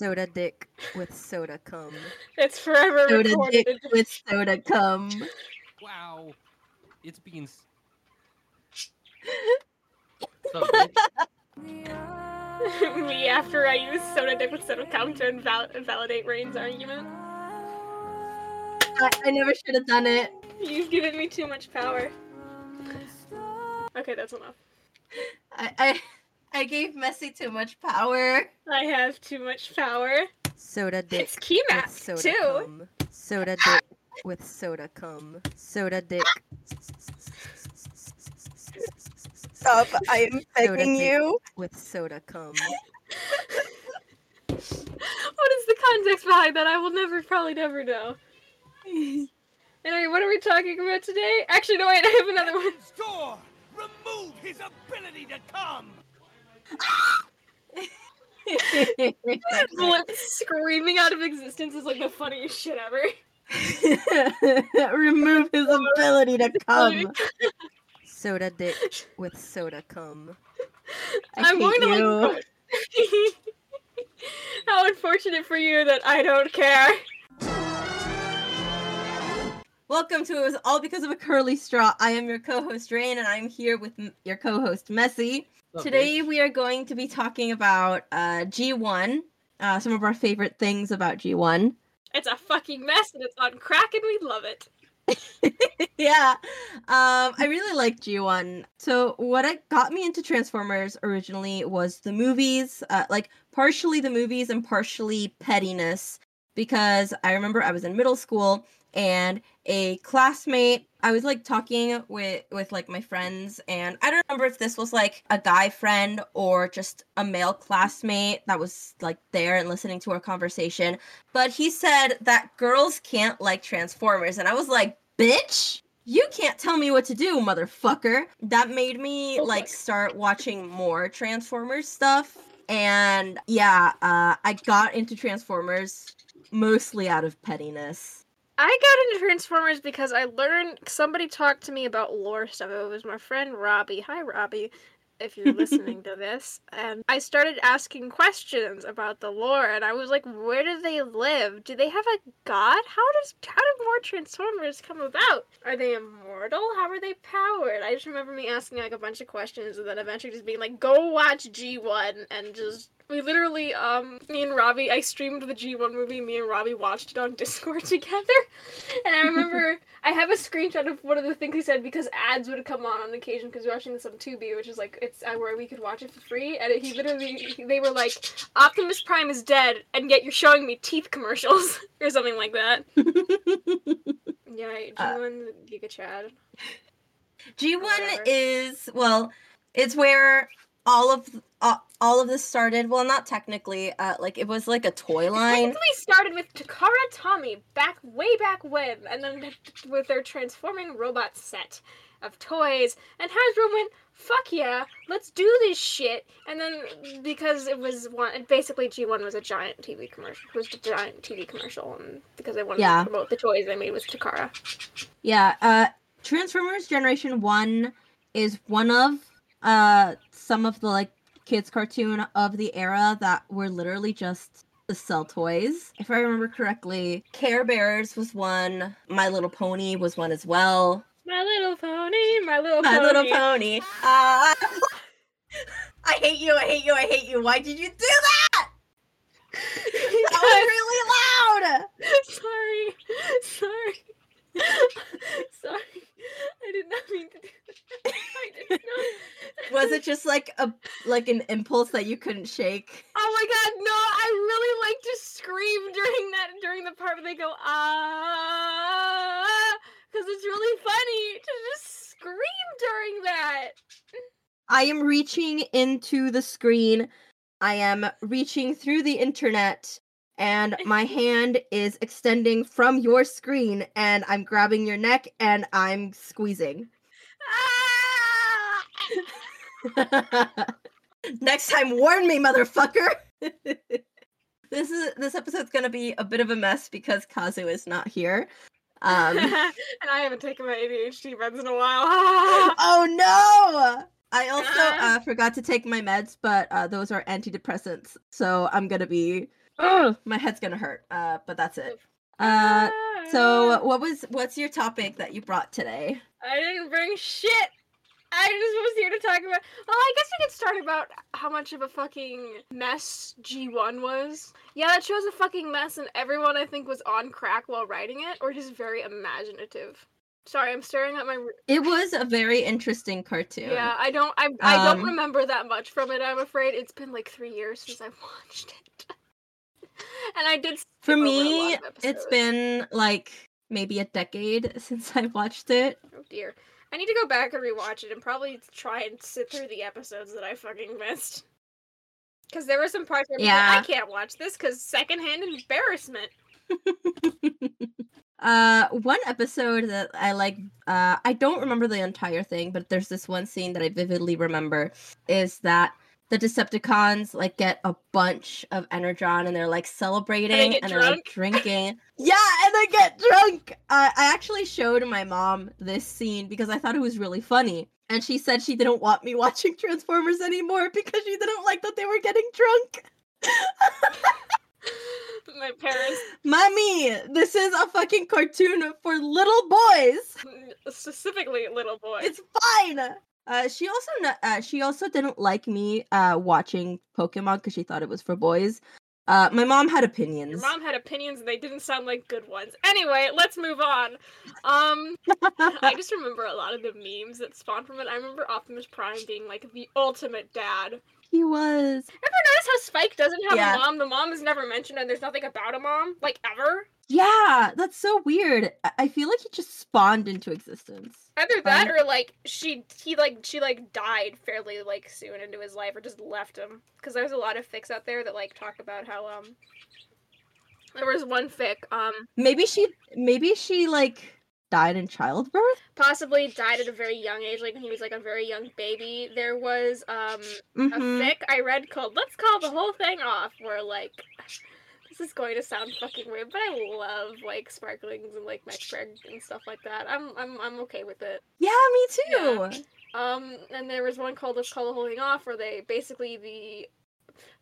Soda dick with soda cum. It's forever Soda recorded. dick with soda cum. Wow. It's being. s- So, bitch, Me after I use soda dick with soda cum to inval- invalidate Raine's argument. I, I never should have done it. You've given me too much power. Okay, that's enough. I, I I gave Messy too much power. I have too much power. Soda dick It's key with soda too. cum. Soda dick with soda cum. Soda dick. Stop. I am Soda begging you. with soda cum. What is the context behind that? I will never, probably never know. Anyway, what are we talking about today? Actually, no, wait, I have another one. Store! Remove his ability to come! Screaming out of existence is like the funniest shit ever. Remove his ability to come. Soda dick with soda cum. I I'm hate going to you. like. How unfortunate for you that I don't care. Welcome to It Was All Because of a Curly Straw. I am your co-host Raine, and I'm here with m- your co-host Messy. so, Today we are going to be talking about uh, G1, uh, some of our favorite things about G1. It's a fucking mess and it's on crack and we love it. yeah, um, I really like G1. So what I got me into Transformers originally was the movies, uh, like partially the movies and partially pettiness, because I remember I was in middle school and a classmate i was like talking with with like my friends and i don't remember if this was like a guy friend or just a male classmate that was like there and listening to our conversation but he said that girls can't like transformers and i was like bitch you can't tell me what to do motherfucker. That made me Oh, like start watching more transformers stuff and yeah uh i got into transformers mostly out of pettiness I got into Transformers because I learned somebody talked to me about lore stuff. It was my friend Robbie. Hi, Robbie, if you're listening to this. And I started asking questions about the lore, and I was like, where do they live? Do they have a god? How does how do more Transformers come about? Are they immortal? How are they powered? I just remember me asking like a bunch of questions, and then eventually just being like, go watch G1, and just we literally, um, me and Robbie, I streamed the G1 movie. Me and Robbie watched it on Discord together. And I remember I have a screenshot of one of the things he said because ads would come on on occasion because we we're watching this on Tubi, which is like it's uh, where we could watch it for free. And he literally, they were like, Optimus Prime is dead, and yet you're showing me teeth commercials or something like that. Yeah, Uh, G1 Giga Chad. G1 Whatever. is well, it's where all of uh, all of this started. Well, not technically. Uh, like it was like a toy line. Technically started with Takara Tomy back way back when, and then with their transforming robot set of toys, and Hasbro went, "Fuck yeah, let's do this shit." And then because it was one, basically G1 was a giant TV commercial. It was a giant TV commercial, and because they wanted Yeah. to promote the toys they made with Takara. Yeah. Uh, Transformers Generation One is one of uh some of the like kids cartoon of the era that were literally just to sell toys. If I remember correctly, Care Bears was one. My Little Pony was one as well. My little pony, my little pony. My pony. Little Pony. Uh, I hate you. I hate you. I hate you. Why did you do that? That was really loud. sorry, sorry, sorry. I did not mean to do that. I did not. Was it just like a like an impulse that you couldn't shake? Oh my god, no! I really like to scream during that during the part where they go ah, because it's really funny to just scream during that. I am reaching into the screen. I am reaching through the internet and my hand is extending from your screen and I'm grabbing your neck and I'm squeezing. Ah! Next time warn me, motherfucker. this is this episode's going to be a bit of a mess because Kazu is not here. Um and I haven't taken my ADHD meds in a while. oh no! I also Ah. uh, forgot to take my meds, but uh, those are antidepressants, so I'm gonna be Ugh, my head's gonna hurt. Uh, but that's it. Uh, so what was what's your topic that you brought today? I didn't bring shit. I just was here to talk about. Well, I guess we could start about how much of a fucking mess G1 was. Yeah, that show's a fucking mess, and everyone I think was on crack while writing it, or just very imaginative. Sorry, I'm staring at my. It was a very interesting cartoon. Yeah, I don't. I I don't Um, remember that much from it. I'm afraid it's been like three years since I've watched it. and I did. For me, it's been like maybe a decade since I watched it. Oh dear. I need to go back and rewatch it and probably try and sit through the episodes that I fucking missed. Because there were some parts where like, Yeah. I can't watch this because secondhand embarrassment. uh one episode that i like uh i don't remember the entire thing but there's this one scene that i vividly remember is that the decepticons like get a bunch of energon and they're like celebrating get and they're like drinking. Yeah and they get drunk! Uh, i actually showed my mom this scene because i thought it was really funny. And she said she didn't want me watching transformers anymore because she didn't like that they were getting drunk. My parents, mommy this is a fucking cartoon for little boys! Specifically little boy. It's fine. Uh, she also no- uh, she also didn't like me uh watching Pokemon because she thought it was for boys. Uh, my mom had Your opinions. mom had opinions and they didn't sound like good ones. Anyway, let's move on. Um, I just remember a lot of the memes that spawned from it. I remember Optimus Prime being like the ultimate dad. He was. Ever notice how Spike doesn't have Yeah. a mom? The mom is never mentioned, and there's nothing about a mom, like ever. Yeah, that's so weird. I, feel like he just spawned into existence. Either that, Right. or like she, he like she like died fairly like soon into his life, or just left him. Because there's a lot of fics out there that like talk about how um. There was one fic, um, Maybe she maybe she like died in childbirth. possibly died at a very young age, like when he was like a very young baby. There was um a Mhm. fic I read called "Let's Call the Whole Thing Off," where like this is going to sound fucking weird, but I love like sparklings and like MechPreg and stuff like that. I'm I'm I'm okay with it. Yeah, me too. Um, and there was one called "Let's Call the Whole Thing Off," where they basically the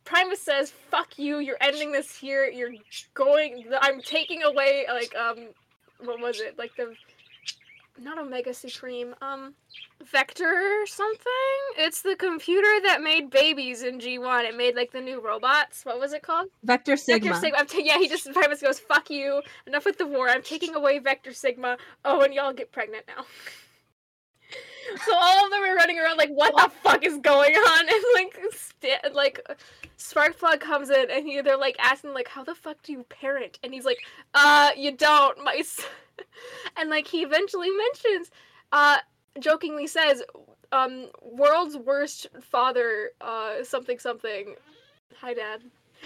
Primus says, "Fuck you! You're ending this here. You're going. I'm taking away like um, what was it? Like the not Omega Supreme, um, Vector something. It's the computer that made babies in G1. It made like the new robots. What was it called? Vector Sigma. Vector Sigma. Yeah, he just Primus goes, "Fuck you! Enough with the war. I'm taking away Vector Sigma. Oh, and y'all get pregnant now." so all of them are running around like, "What the fuck is going on?" And like, st- like, Sparkplug comes in and he, they're like asking like, "How the fuck do you parent?" And he's like, "Uh, you don't, my." s-" and like he eventually mentions, uh, jokingly says, um, "World's worst father, uh, something something." Hi, Dad.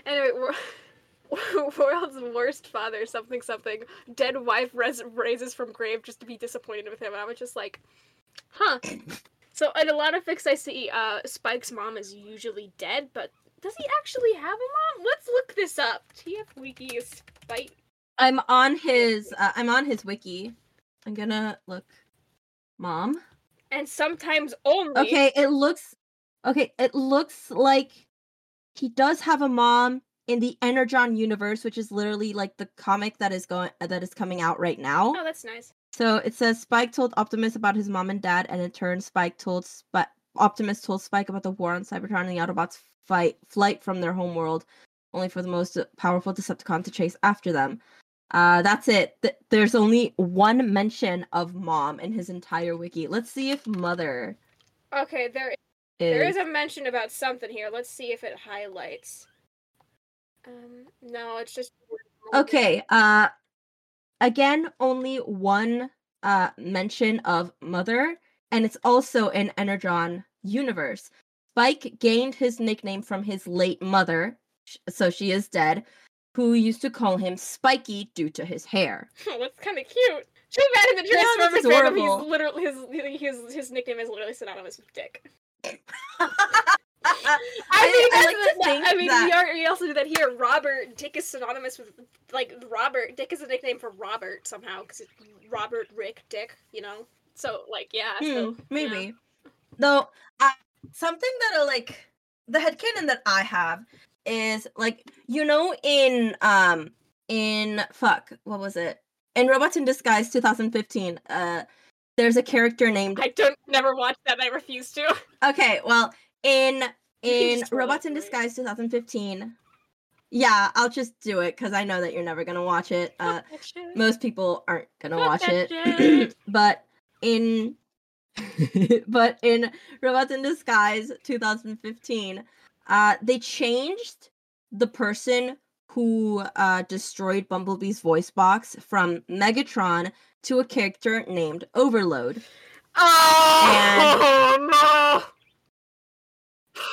Anyway, wor- world's worst father, something something. Dead wife res- raises from grave just to be disappointed with him. And I was just like, huh. So in a lot of fics I see, uh, Spike's mom is usually dead, but does he actually have a mom? Let's look this up. TF Wiki is Spike. I'm on his uh, I'm on his wiki. I'm gonna look. Mom. And sometimes only. Okay, it looks okay. It looks like he does have a mom in the Energon universe, which is literally like the comic that is going that is coming out right now. Oh, that's nice. So it says Spike told Optimus about his mom and dad, and in turn, Spike told Sp- Optimus told Spike about the war on Cybertron and the Autobots' fight flight from their homeworld, only for the most powerful Decepticon to chase after them. Uh, that's it. Th- there's only one mention of mom in his entire wiki. Let's see if mother Okay, there is. there is a mention about something here. Let's see if it highlights. Um, no, it's just. Okay. Uh again, only one uh mention of mother, and it's also an Energon universe. Spike gained his nickname from his late mother, so she is dead, who used to call him Spiky due to his hair. Oh, that's kind of cute. Too bad in the Yeah, Transformers fandom, he's literally his, his his nickname is literally synonymous with dick. I, I mean, I that's like to the- think I mean, that we, are, we also do that here. Robert Dick is synonymous with like Robert. Dick is a nickname for Robert somehow because it's Robert Rick Dick. You know, so like yeah, Hmm, so maybe. Though, I, something that I like, the headcanon that I have is like you know in um in fuck what was it in Robots in Disguise 2015 uh there's a character named I don't never watch that. I refuse to. okay well in in just spoil it Robots in. Disguise 2015 yeah I'll just do it because I know that you're never gonna watch it uh Fuck that shit. most people aren't gonna watch it but in but in robots in disguise 2015 uh they changed the person who uh destroyed bumblebee's voice box from megatron to a character named overload Oh no!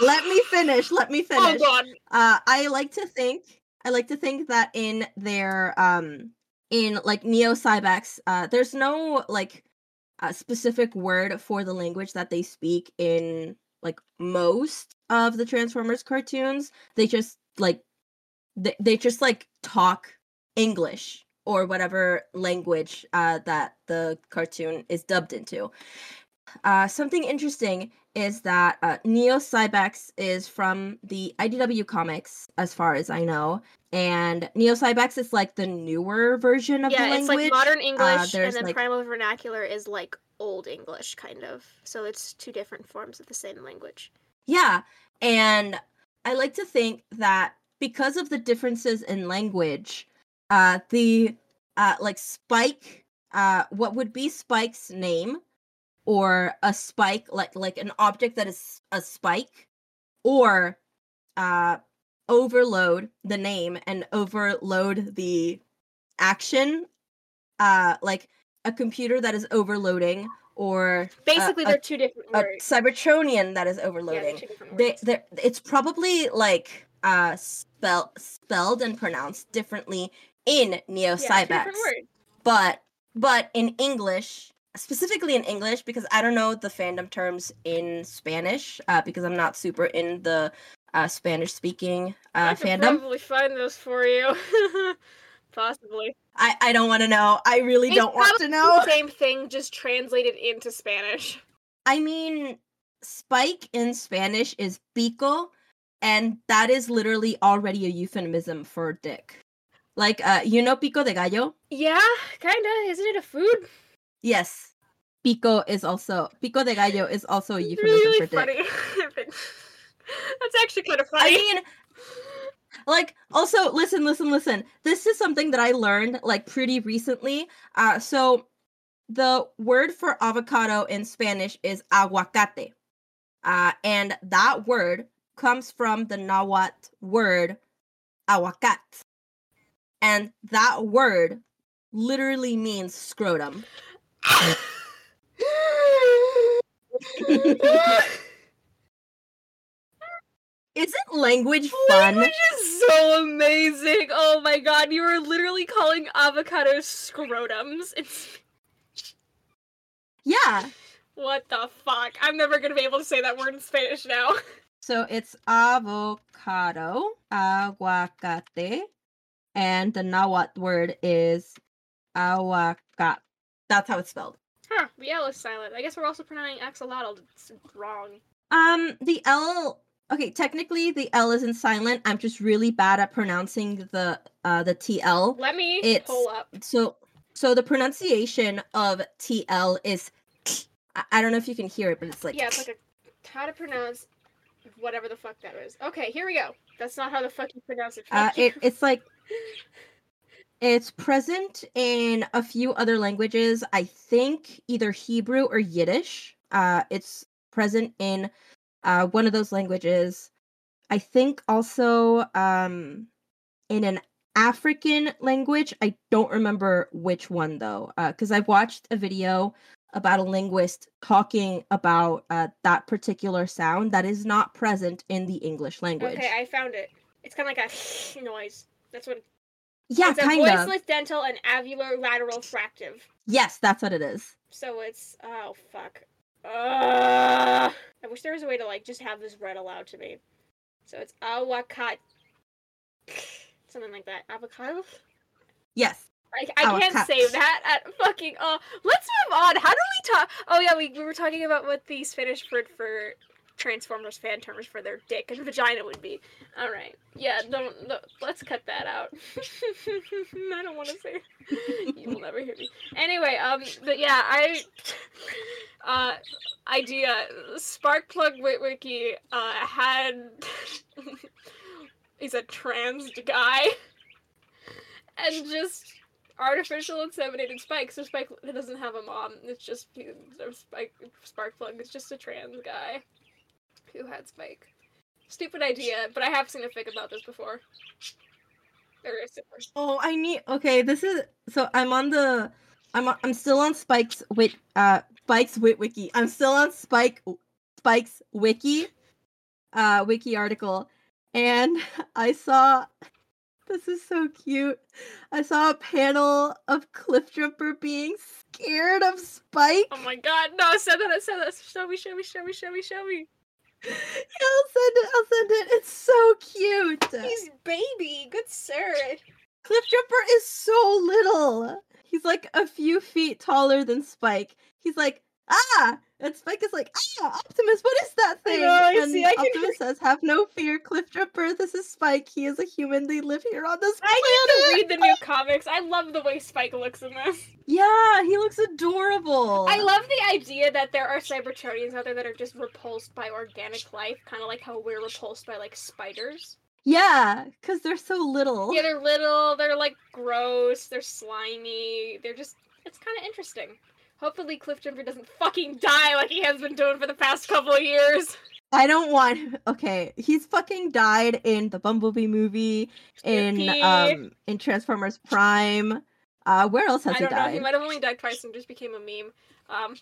let me finish let me Oh finish god! uh i like to think i like to think that in their um in like neo cybex uh there's no like a specific word for the language that they speak in like most of the transformers cartoons. They just like they, they just like talk english or whatever language uh that the cartoon is dubbed into uh something interesting is that uh, Neo Cybex is from the IDW comics, as far as I know, and Neo Cybex is like the newer version of the Yeah, language. it's like modern English, there's, and then like- primal vernacular is like old English, kind of. So it's two different forms of the same language. Yeah, and I like to think that because of the differences in language, uh, the uh, like Spike, uh, what would be Spike's name, or a spike, like like an object that is a spike, or uh, overload the name and overload the action, uh, like a computer that is overloading, or Basically, a- they're two different a. Cybertronian that is Yeah, overloading two different they words. they it's probably like uh spell spelled and pronounced differently in Neo Yeah, Cybex. different words. But but in English, specifically in English, because I don't know the fandom terms in Spanish, uh, because I'm not super in the uh, Spanish speaking uh, I fandom. probably find those for you. Possibly. I, I don't want to know. I really It's don't want to know. the Same thing, just translated into Spanish. I mean, spike in Spanish is pico, and that is literally already a euphemism for dick. Like, uh, you know pico de gallo? Yeah, kinda. Isn't it a food? Yes. Pico is also pico de gallo is also a euphemism really for dick. funny. That's actually kind of funny. I mean, like also listen listen listen this is something that i learned like pretty recently uh so the word for avocado in spanish is aguacate uh and that word comes from the nahuatl word aguacat and that word literally means scrotum isn't language fun Language is so amazing. Oh my god, you are literally calling avocados scrotums. It's yeah what the fuck? I'm never gonna be able to say that word in Spanish now. So it's avocado, aguacate, and the Nahuatl word is aguacat. That's how it's spelled. Huh, the L is silent. I guess we're also pronouncing axolotl it's wrong. Um, the L. Okay, technically the L isn't silent. I'm just really bad at pronouncing the uh the TL. Let me It's- pull up. So so the pronunciation of TL is. I, I don't know if you can hear it, but it's like. Yeah, it's like a how to pronounce whatever the fuck that is. Okay, here we go. That's not how the fuck you pronounce it. Uh, it, it's like it's present in a few other languages. I think either Hebrew or Yiddish. Uh, it's present in uh, one of those languages. I think also um, in an African language. I don't remember which one though, because I've watched a video about a linguist talking about uh, that particular sound that is not present in the English language. Okay, I found it. It's kind of like a noise. That's what. Yeah, it's a kind of. voiceless dental and alveolar lateral fricative. Yes, that's what it is. So it's oh fuck. Uh, I wish there was a way to like just have this read aloud to me. So it's awakat, something like that. Avocado. Yes. I, I can't say that at fucking. Uh, let's move on. How do we talk? Oh yeah, we, we were talking about what the Spanish word for Transformers fan terms for their dick and vagina would be. All right. Yeah, don't. Let's cut that out. I don't want to say. You will never hear me. Anyway, um, but yeah, I. Uh, idea. Sparkplug Witwicky uh had. he's a trans guy, and just artificial inseminated Spike. So Spike doesn't have a mom. It's just Spike. Sparkplug is just a trans guy who had Spike. Stupid idea, but I have seen a fic about this before. Oh, I need. Okay, this is so. I'm on the. I'm on, I'm still on Spike's wit. Uh, Spike's wit wiki. I'm still on Spike. Spike's wiki. Uh, wiki article, and I saw. This is so cute. I saw a panel of Cliff Cliffjumper being scared of Spike. Oh my god, no, send that, send that. Show me, show me, show me, show me, show me. I'll send it. I'll send it. It's so cute. He's baby. Good sir. Cliffjumper is so little. He's like a few feet taller than Spike. He's like, ah! And Spike is like, ah, Optimus, what is that I thing? know, I and see, I can Optimus says, have no fear, Cliffjumper. This is Spike. He is a human. They live here on this planet. I need to read the new comics. I love the way Spike looks in this. Yeah, he looks adorable. I love the idea that there are Cybertronians out there that are just repulsed by organic life, kind of like how we're repulsed by like spiders. Yeah, because they're so little. Yeah, they're little, they're like gross, they're slimy, they're just it's kind of interesting. Hopefully Cliffjumper doesn't fucking die like he has been doing for the past couple of years. I don't want. Okay, he's fucking died in the Bumblebee movie, in um, in Transformers Prime. Uh, where else has I he don't know, he might have only died twice and just became a meme. Um,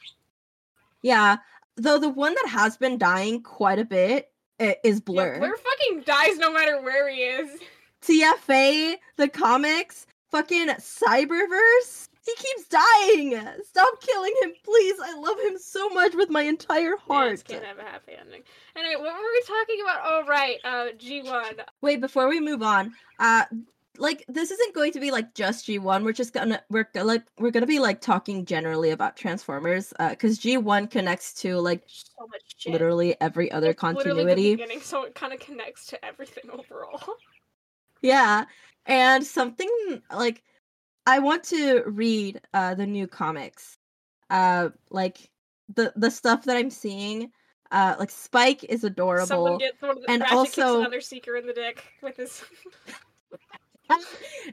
Yeah, though the one that has been dying quite a bit is Blur. Yeah, Blur fucking dies no matter where he is. TFA, the comics, fucking Cyberverse. He keeps dying. Stop killing him, please. I love him so much with my entire heart. Yes, can't have a happy ending. Anyway, what were we talking about? Oh right, uh, G1. Wait, before we move on, uh, like this isn't going to be like just G1. We're just gonna we're like we're gonna be like talking generally about Transformers, uh, because G1 connects to like So literally every other It's continuity. beginning, so it kind of connects to everything overall. Yeah, and something like I want to read uh the new comics. Uh like the the stuff that I'm seeing uh like Spike is adorable. Someone gets one of the and also- another seeker in the dick with his.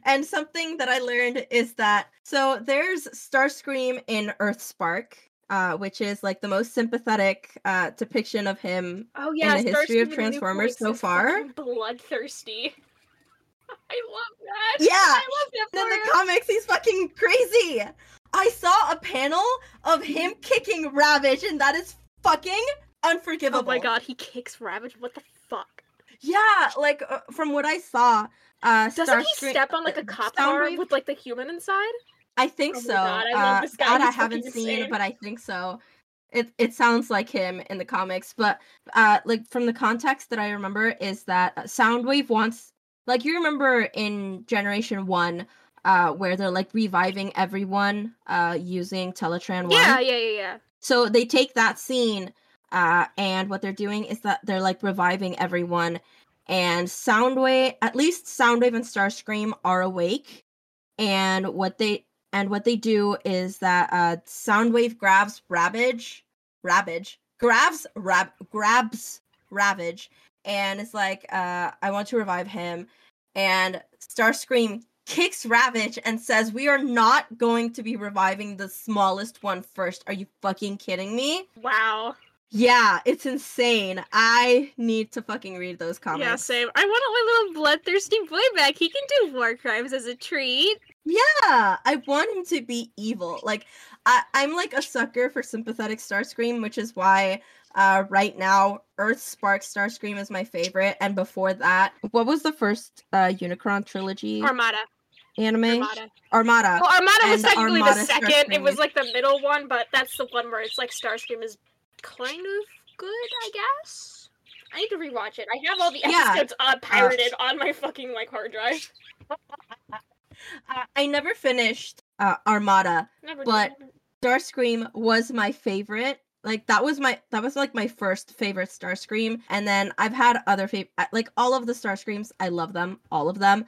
and something that I learned is that so there's Starscream in Earthspark uh which is like the most sympathetic uh depiction of him Oh yeah, in the history of Starscream in the new Transformers so far. Bloodthirsty. I love that. Yeah, I love that in the him. comics, he's fucking crazy. I saw a panel of him kicking Ravage, and that is fucking unforgivable. Oh my god, he kicks Ravage. What the fuck? Yeah, like uh, from what I saw, uh, Doesn't he step on like uh, a cop car with like the human inside? I think Oh so. God, I love uh, this guy, that I haven't seen, insane. but I think so. It it sounds like him in the comics, but uh, like from the context that I remember is that uh, Soundwave wants, like you remember in Generation One, uh, where they're like reviving everyone, uh, using Teletran One. Yeah, yeah, yeah, yeah. So they take that scene, uh, and what they're doing is that they're like reviving everyone, and Soundwave, at least Soundwave and Starscream are awake, and what they and what they do is that uh, Soundwave grabs Ravage, Ravage grabs Rab grabs Ravage, and it's like, uh, I want to revive him, and Starscream kicks Ravage and says, "We are not going to be reviving the smallest one first. Are you fucking kidding me?" Wow. Yeah, it's insane. I need to fucking read those comments. Yeah, same. I want my little bloodthirsty boy back. He can do war crimes as a treat. Yeah, I want him to be evil. Like I, I'm like a sucker for sympathetic Starscream, which is why uh right now Earth Spark Starscream is my favorite. And before that, what was the first uh Unicron trilogy Armada. anime? Armada. Armada. Well, Armada was technically Armada the second. It was like the middle one, but that's the one where it's like Starscream is kind of good, I guess. I need to rewatch it. I have all the Yeah. episodes uh, pirated on my fucking like hard drive. Uh, I never finished uh, Armada. Never But- did. Starscream was my favorite Like that was my that was like my first favorite Starscream, and then I've had other favorite like all of the Starscreams. I love them, all of them,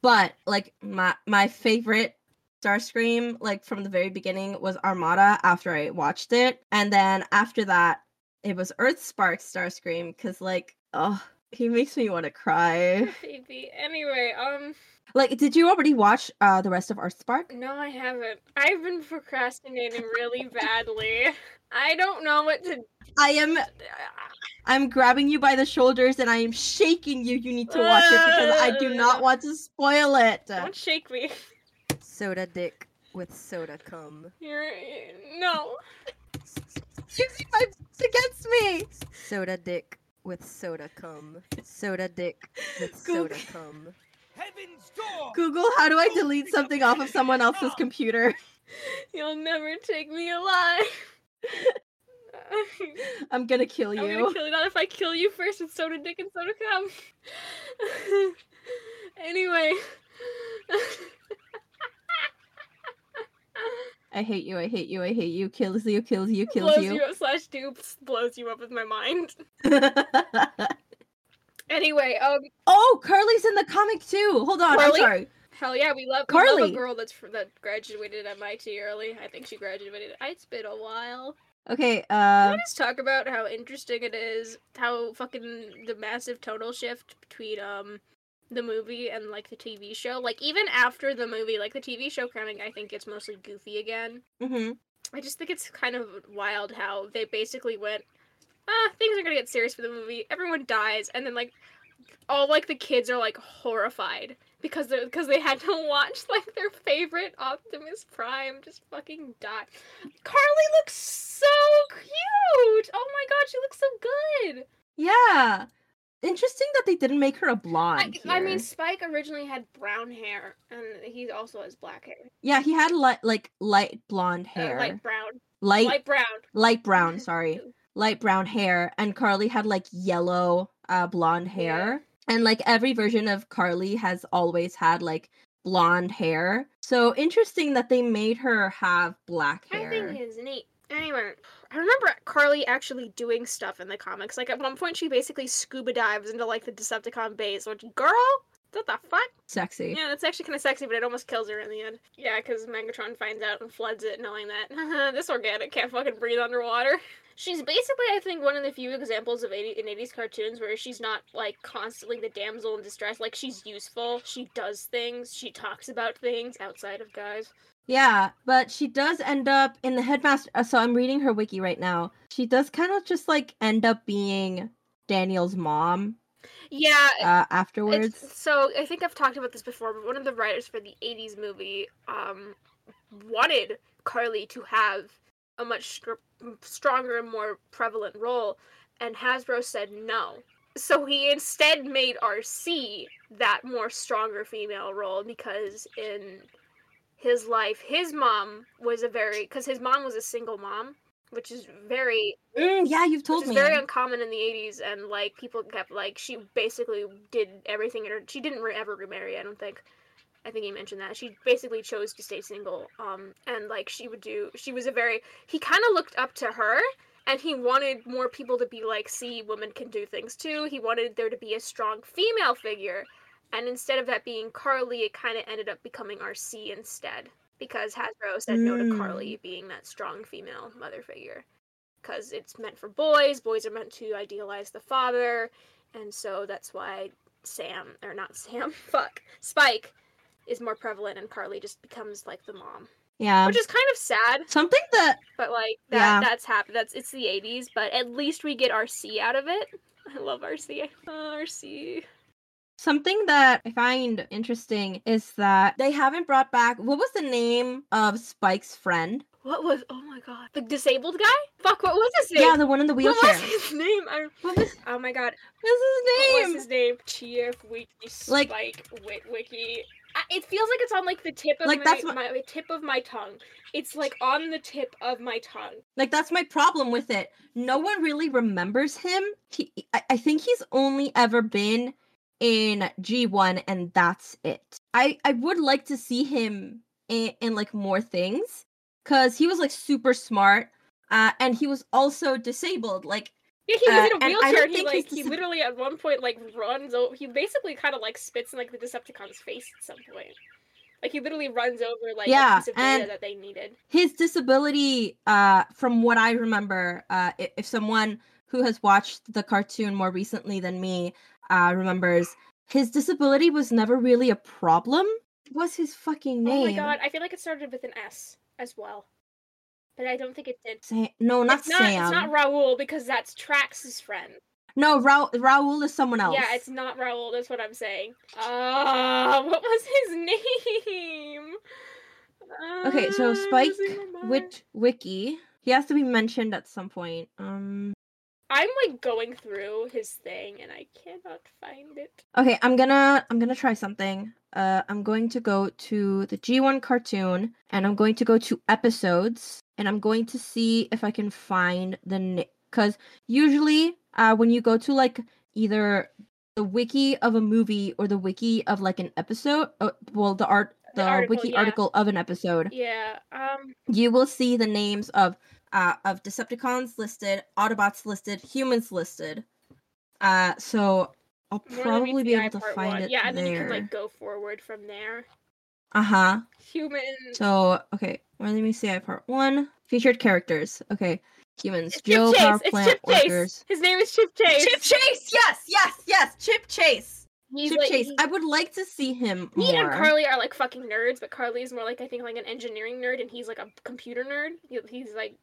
but like my my favorite Starscream, like from the very beginning, was Armada. After I watched it, and then after that, it was Earth Earthspark Starscream because like oh he makes me want to cry. Baby. Anyway, um, Like, did you already watch uh the rest of Earthspark? no, I haven't. I've been procrastinating really badly. I don't know what to. I am I'm grabbing you by the shoulders and I am shaking you. You need to watch it because I do not want to spoil it. Don't shake me. Soda dick with soda cum. You're no. Using my against me. Soda dick with soda cum. Soda dick with Goog- soda cum. Heaven's door. Google, how do I delete something off of someone else's computer? You'll never take me alive. I'm gonna kill you. I'm gonna kill you. Not if I kill you first with soda dick and soda cum. anyway. I hate you. I hate you. I hate you. Kills you. Kills you. Kills blows you. you up slash dupes blows you up with my mind. Anyway, um, oh, Carly's in the comic too. Hold on. Carly? I'm sorry. hell yeah, we love we love Carly. a girl that's that graduated MIT early. I think she graduated. It's been a while. Okay. Can Uh. we just talk about how interesting it is, how fucking the massive tonal shift between um the movie and like the TV show. Like even after the movie, like the TV show kind of I think it's mostly goofy again. mhm. I just think it's kind of wild how they basically went, ah, things are gonna get serious for the movie. Everyone dies, and then like all like the kids are like horrified because they because they had to watch like their favorite Optimus Prime just fucking die. Carly looks so cute. Oh my god, she looks so good. Yeah. Interesting that they didn't make her a blonde. I mean. Spike originally had brown hair, and he also has black hair, yeah, he had light, like light blonde Uh, hair, light brown, light, light brown. light brown. Sorry, light brown hair, and Carly had like yellow, uh, blonde hair. And like every version of Carly has always had like blonde hair. So interesting that they made her have black hair. I think it's neat. Anyway, I remember Carly actually doing stuff in the comics. Like at one point, she basically scuba dives into like the Decepticon base. Which, girl, what the fuck? Sexy. Yeah, that's actually kind of sexy, but it almost kills her in the end. Yeah, because Megatron finds out and floods it, knowing that this organic can't fucking breathe underwater. She's basically, I think, one of the few examples of 80, in 80s cartoons where she's not like constantly the damsel in distress. Like she's useful. She does things. She talks about things outside of guys. Yeah, but she does end up in the headmaster. uh, So I'm reading her wiki right now. She does kind of just like end up being Daniel's mom Yeah, uh, afterwards. so I think I've talked about this before, but one of the writers for the '80s movie um, wanted Carly to have a much str- stronger and more prevalent role, and Hasbro said no. So he instead made RC that more stronger female role because in his life, his mom was a very because his mom was a single mom, which is very Mm, yeah, you've told me. very uncommon in the 80s and like people kept like she basically did everything in her she didn't re- ever remarry i don't think. I think he mentioned that. She basically chose to stay single um and like she would do she was a very he kind of looked up to her and he wanted more people to be like see women can do things too. He wanted there to be a strong female figure and instead of that being carly it kind of ended up becoming rc instead because hasbro said no to Mm. carly being that strong female mother figure because it's meant for boys. Boys are meant to idealize the father, and so that's why Sam or not Sam, fuck Spike is more prevalent, and Carly just becomes like the mom, yeah. which is kind of sad. Something that But like that, Yeah. that's happened. That's it's the '80s, but at least we get RC out of it. I love RC. Uh, RC. Something that I find interesting is that they haven't brought back what was the name of Spike's friend? What was? Oh my god, the disabled guy. Fuck, what was his name? Yeah, the one in the wheelchair. what was his name? I, What was, oh my god, what's What his was name? his name? Chief Wiki Like- Spike Witwicky. I- It feels like it's on like the tip of Like, my, that's my- my tip of my tongue. It's like on the tip of my tongue. Like that's my problem with it. No one really remembers him. He, I, I think he's only ever been in G1 and that's it. I I would like to see him in, in like more things cuz he was like super smart. uh, and he was also disabled. Like Yeah, he was Uh, in a wheelchair. He like he literally at one point like runs over. He basically kind of like spits in like the Decepticon's face at some point. Like he literally runs over like Yeah, a piece of data that they needed. his disability, uh, from what I remember, uh, i- if someone who has watched the cartoon more recently than me uh, remembers, his disability was never really a problem. What's his fucking name? Oh my god, I feel like it started with an S as well, but I don't think it did. Sa- no, not it's not. Sam. It's not Raul because that's Tracks' friend. no, Ra- Raul is someone else. Yeah, it's not Raul. That's what I'm saying. Ah, what was his name? Okay, so Ah, Spike doesn't remember. Wit Wiki. He has to be mentioned at some point. Um. I'm like going through his thing and I cannot find it. Okay, I'm gonna I'm gonna try something. Uh, I'm going to go to the G1 cartoon, and I'm going to go to episodes, and I'm going to see if I can find the because usually, uh, when you go to like either the wiki of a movie or the wiki of like an episode, uh, well, the art The the, article, wiki yeah. article of an episode, Yeah. Um. you will see the names of uh of Decepticons listed, Autobots listed, humans listed. Uh, so I'll probably be able to find one. it Yeah, and then you can like go forward from there. Uh huh. Human. So okay, well, let me see. I part one featured characters. Okay, humans. It's Joe, Chip power Chase. It's plant Chip Chase. workers. His name is Chip Chase. Chip Chase. Yes, yes, yes. Chip Chase. He's Chip like, Chase. he- I would like to see him He more. and Carly are like fucking nerds, but Carly is more like I think like an engineering nerd, and he's like a computer nerd. He, he's like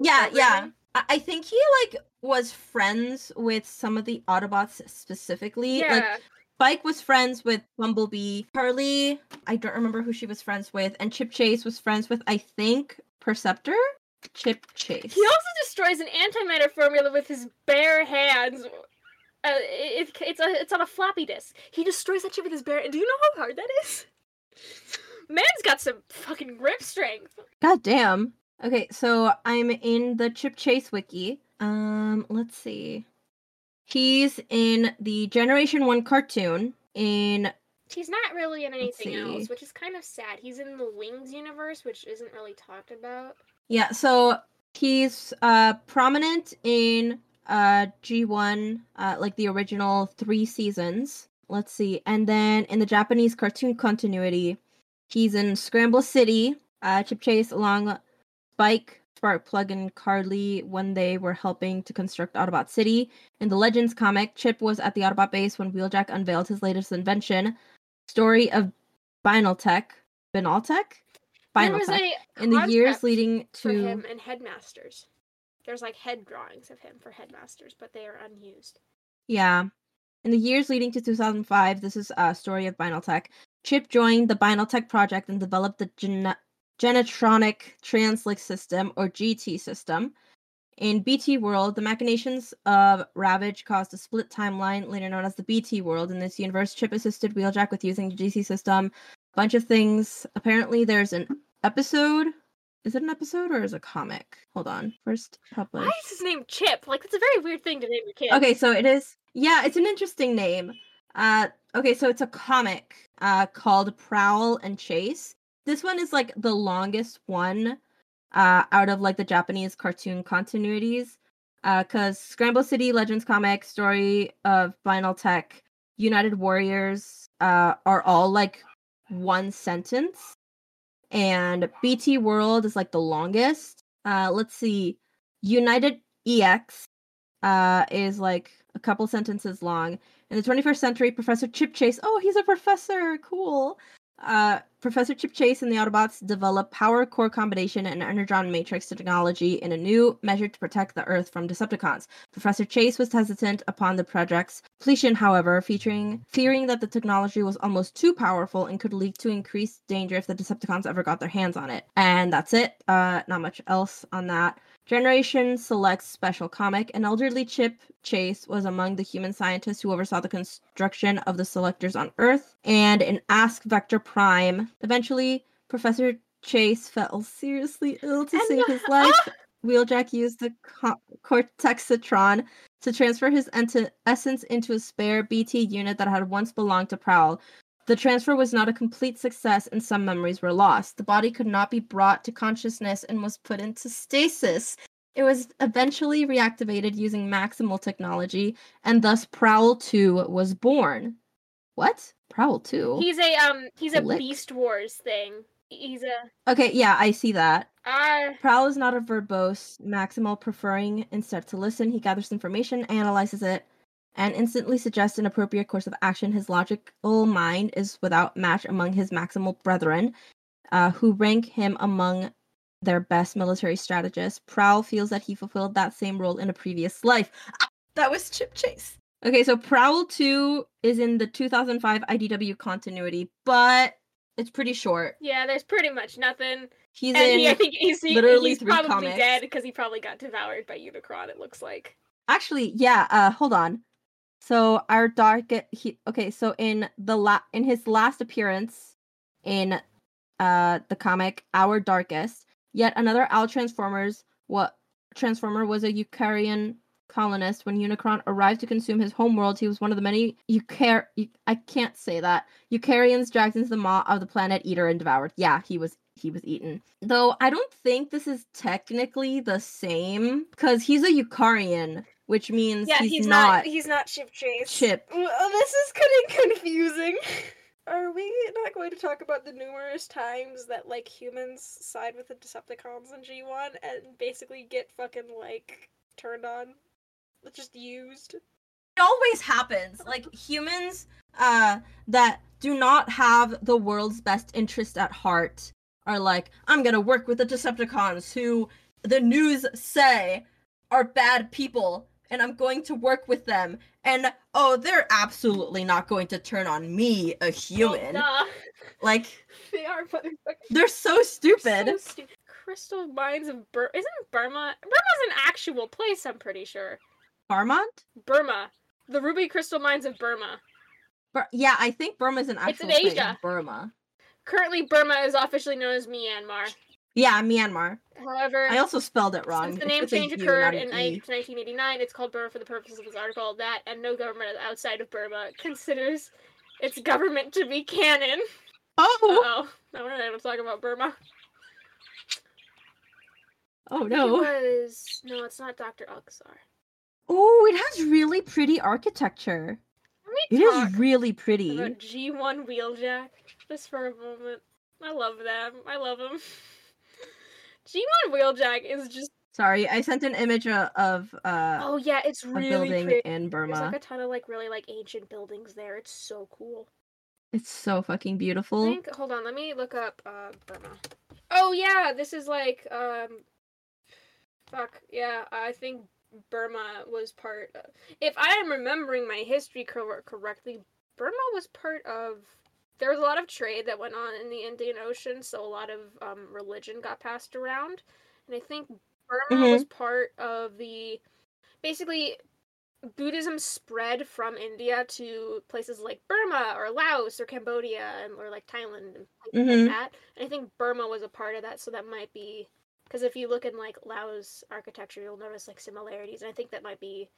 yeah, yeah. I-, I think he like was friends with some of the Autobots specifically. Like Yeah, Spike was friends with Bumblebee. Carly, I don't remember who she was friends with, and Chip Chase was friends with I think Perceptor. Chip Chase. he also destroys an antimatter formula with his bare hands. Uh, it, it- it's a, it's on a floppy disk. He destroys that shit with his bare. Do you know how hard that is? Man's got some fucking grip strength. God damn. Okay, so I'm in the Chip Chase wiki. Um, let's see. He's in the Generation 1 cartoon in He's not really in anything else, which is kind of sad. He's in the Wings universe, which isn't really talked about. Yeah, so he's uh prominent in uh G1 uh like the original 3 seasons. Let's see. And then in the Japanese cartoon continuity, he's in Scramble City, uh Chip Chase along Spike, Sparkplug and Carly when they were helping to construct Autobot City. In the Legends comic, Chip was at the Autobot base when Wheeljack unveiled his latest invention, story of Binaltech. Binaltech? Binaltech. In the years leading for to him and headmasters. There's like head drawings of him for headmasters, but they are unused. Yeah. In the years leading to 2005, this is a story of Binaltech. Chip joined the Binaltech project and developed the Gen- Genetronic Translink System, or GT system. In BT World, the machinations of Ravage caused a split timeline, later known as the BT World. In this universe, Chip assisted Wheeljack with using the GC system. A bunch of things. Apparently, there's an episode. Is it an episode or is it a comic? Hold on. First published. Why is his name Chip? Like that's a very weird thing to name your kid. Okay, so it is. Yeah, it's an interesting name. Uh, okay, so it's a comic uh called Prowl and Chase. This one is like the longest one uh out of like the Japanese cartoon continuities. Uh, cause Scramble City Legends comic, story of Binaltech, United Warriors, uh, are all like one sentence, and BT World is like the longest. Uh, let's see, United EX uh, is like a couple sentences long. In the 21st century, Professor Chip Chase, oh, he's a professor, cool. Uh, Professor Chip Chase and the Autobots develop power core combination and energon matrix technology in a new measure to protect the Earth from Decepticons. Professor Chase was hesitant upon the project's completion, however, featuring fearing that the technology was almost too powerful and could lead to increased danger if the Decepticons ever got their hands on it. And that's it. Uh, not much else on that. Generation Selects Special Comic. An elderly Chip Chase was among the human scientists who oversaw the construction of the selectors on Earth. And in Ask Vector Prime, eventually Professor Chase fell seriously ill to And save his life. Wheeljack used the co- Cortexatron to transfer his ent- essence into a spare BT unit that had once belonged to Prowl. The transfer was not a complete success and some memories were lost. The body could not be brought to consciousness and was put into stasis. It was eventually reactivated using maximal technology, and thus Prowl 2 was born. What? Prowl 2? He's a um he's a Lick. Beast Wars thing. He's a Okay, yeah, I see that. ah Prowl is not a verbose, Maximal preferring instead to listen. He gathers information, analyzes it, and instantly suggests an appropriate course of action. His logical mind is without match among his Maximal brethren, uh, who rank him among their best military strategists. Prowl feels that he fulfilled that same role in a previous life. Ah, that was Chip Chase. Okay, so Prowl 2 is in the 2005 IDW continuity, but it's pretty short. yeah, there's pretty much nothing. He's and in he, I think he's he, literally he's probably comics. dead because he probably got devoured by Unicron. It looks like. Actually, yeah. Uh, hold on. So our dark. He okay. So in the la in his last appearance in uh the comic Our Darkest, yet another Al Transformers what Transformer was a Eukaryan colonist. When Unicron arrived to consume his homeworld, he was one of the many Eucar. Eu- I can't say that Eukaryans dragged into the maw of the planet Eater and devoured. Yeah, he was he was eaten. Though I don't think this is technically the same because he's a Eukaryan, which means Yeah, he's, he's, not, not, He's not Chip Chase. Chip. Well, this is getting confusing. Are we not going to talk about the numerous times that like humans side with the Decepticons in G1 and basically get fucking like turned on? Just used. It always happens. Like humans uh that do not have the world's best interest at heart are like, I'm gonna work with the Decepticons who the news say are bad people and I'm going to work with them. And oh, they're absolutely not going to turn on me, a human. Oh, well. Like They are motherfuckers. they're so stupid. So stu- Crystal Mines of Burma. Isn't Burma? Burma's an actual place, I'm pretty sure. Barmont? Burma. The Ruby Crystal Mines of Burma. Bur- yeah, I think Burma's an actual It's in. Asia. Burma. Currently, Burma is officially known as Myanmar. Yeah, Myanmar. However, I also spelled it wrong. since the name change occurred in an ni- E. 1989, it's called Burma for the purposes of this article. That and no government outside of Burma considers its government to be canon. Oh, Oh, now we're not even talking about Burma. oh It no. was no, it's not Dr. Alcazar. Oh, it has really pretty architecture. It is really pretty. G1 Wheeljack just for a moment. I love them. I love them. G1 Wheeljack is just Sorry, I sent an image of uh oh yeah, it's really building pretty. in There's Burma. like a ton of like really like ancient buildings there. It's so cool. It's so fucking I beautiful. think hold on, let me look up uh Burma. Oh yeah, this is like um fuck, yeah, I think Burma was part of, if I am remembering my history cor- correctly, Burma was part of there was a lot of trade that went on in the Indian Ocean, so a lot of um religion got passed around. And I think Burma Mhm. was part of the basically Buddhism spread from India to places like Burma or Laos or Cambodia and or like Thailand and places Mhm. like that. And I think Burma was a part of that, so that might be because if you look in like Laos architecture, you'll notice like similarities, and I think that might be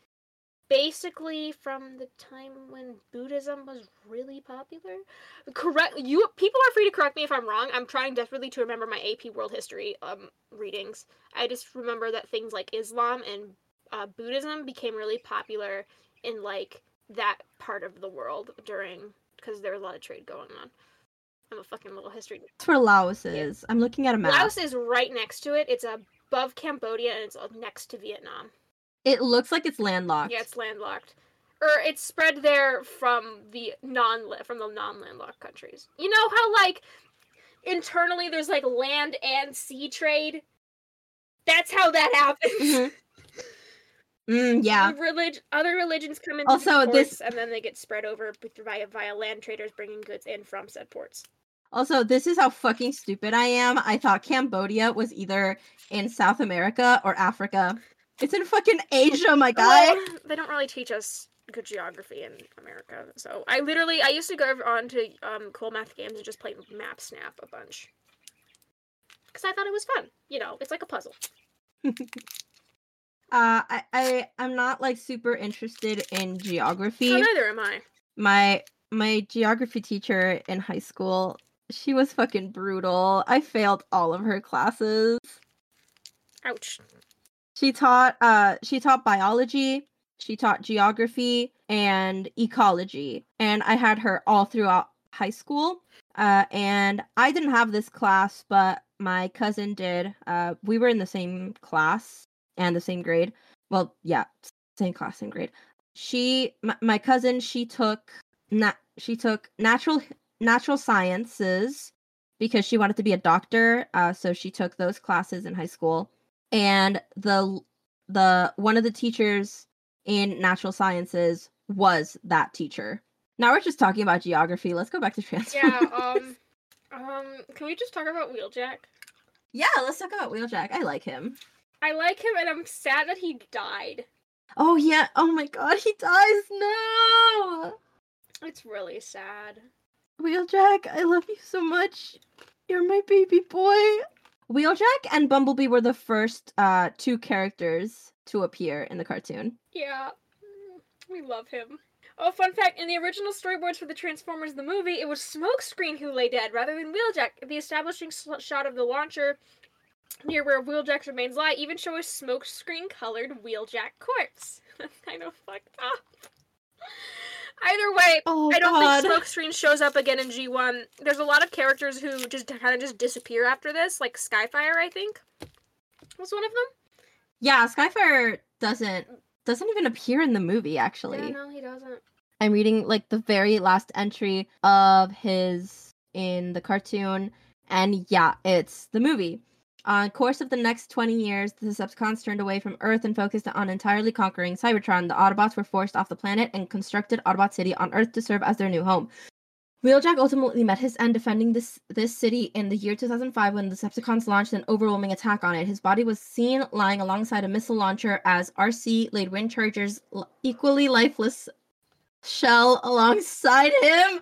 basically from the time when Buddhism was really popular. Correct you people are free to correct me if I'm wrong. I'm trying desperately to remember my AP World History um readings. I just remember that things like Islam and uh, Buddhism became really popular in like that part of the world during because there was a lot of trade going on. I'm a fucking little history. That's where Laos is. I'm looking at a map. Laos is right next to it. It's above Cambodia and it's uh, next to Vietnam. It looks like it's landlocked. Yeah, it's landlocked. Or it's spread there from the non from the non landlocked countries. You know how like internally there's like land and sea trade? That's how that happens. Mhm. Mm, yeah. Relig- other religions come into Also, the this- and then they get spread over via via land traders bringing goods in from said ports. Also, this is how fucking stupid I am. I thought Cambodia was either in South America or Africa. It's in fucking Asia, my guy. Well, they don't really teach us good geography in America. So I literally I used to go on to um, cool math games and just play Map Snap a bunch because I thought it was fun. You know, it's like a puzzle. Uh, I, I, I'm not like super interested in geography. Neither am I. my my geography teacher in high school, she was fucking brutal. I failed all of her classes. Ouch. She taught uh she taught biology, she taught geography and ecology. And I had her all throughout high school. Uh and I didn't have this class, but my cousin did. Uh we were in the same class and the same grade. Well, yeah, same class, same grade. She my, my cousin, she took nat she took natural natural sciences because she wanted to be a doctor. Uh so she took those classes in high school and the the one of the teachers in natural sciences was that teacher. Now we're just talking about geography. Let's go back to Yeah, um um can we just talk about Wheeljack? yeah, let's talk about Wheeljack. I like him. I like him and I'm sad that he died. Oh yeah. Oh my god, he dies. No. It's really sad. Wheeljack, I love you so much. You're my baby boy. Wheeljack and Bumblebee were the first uh two characters to appear in the cartoon. Yeah. mm, We love him. Oh, fun fact, in the original storyboards for the Transformers the movie, it was Smokescreen who lay dead rather than Wheeljack. The establishing s- shot of the launcher near where Wheeljack's remains lie even show a smokescreen colored Wheeljack corpse. That's kind of fucked up. Either way, Oh I don't god. think Smokescreen shows up again in G1. There's a lot of characters who just kind of just disappear after this, like Skyfire, I think. Was one of them? yeah, Skyfire doesn't doesn't even appear in the movie actually. Yeah, no, he doesn't. I'm reading like the very last entry of his in the cartoon, and yeah, it's the movie. On course of the next 20 years, the Decepticons turned away from Earth and focused on entirely conquering Cybertron. The Autobots were forced off the planet and constructed Autobot City on Earth to serve as their new home. Wheeljack ultimately met his end defending this this city in the year 2005 when the Decepticons launched an overwhelming attack on it. His body was seen lying alongside a missile launcher as Arcee laid Windcharger's equally lifeless shell alongside him.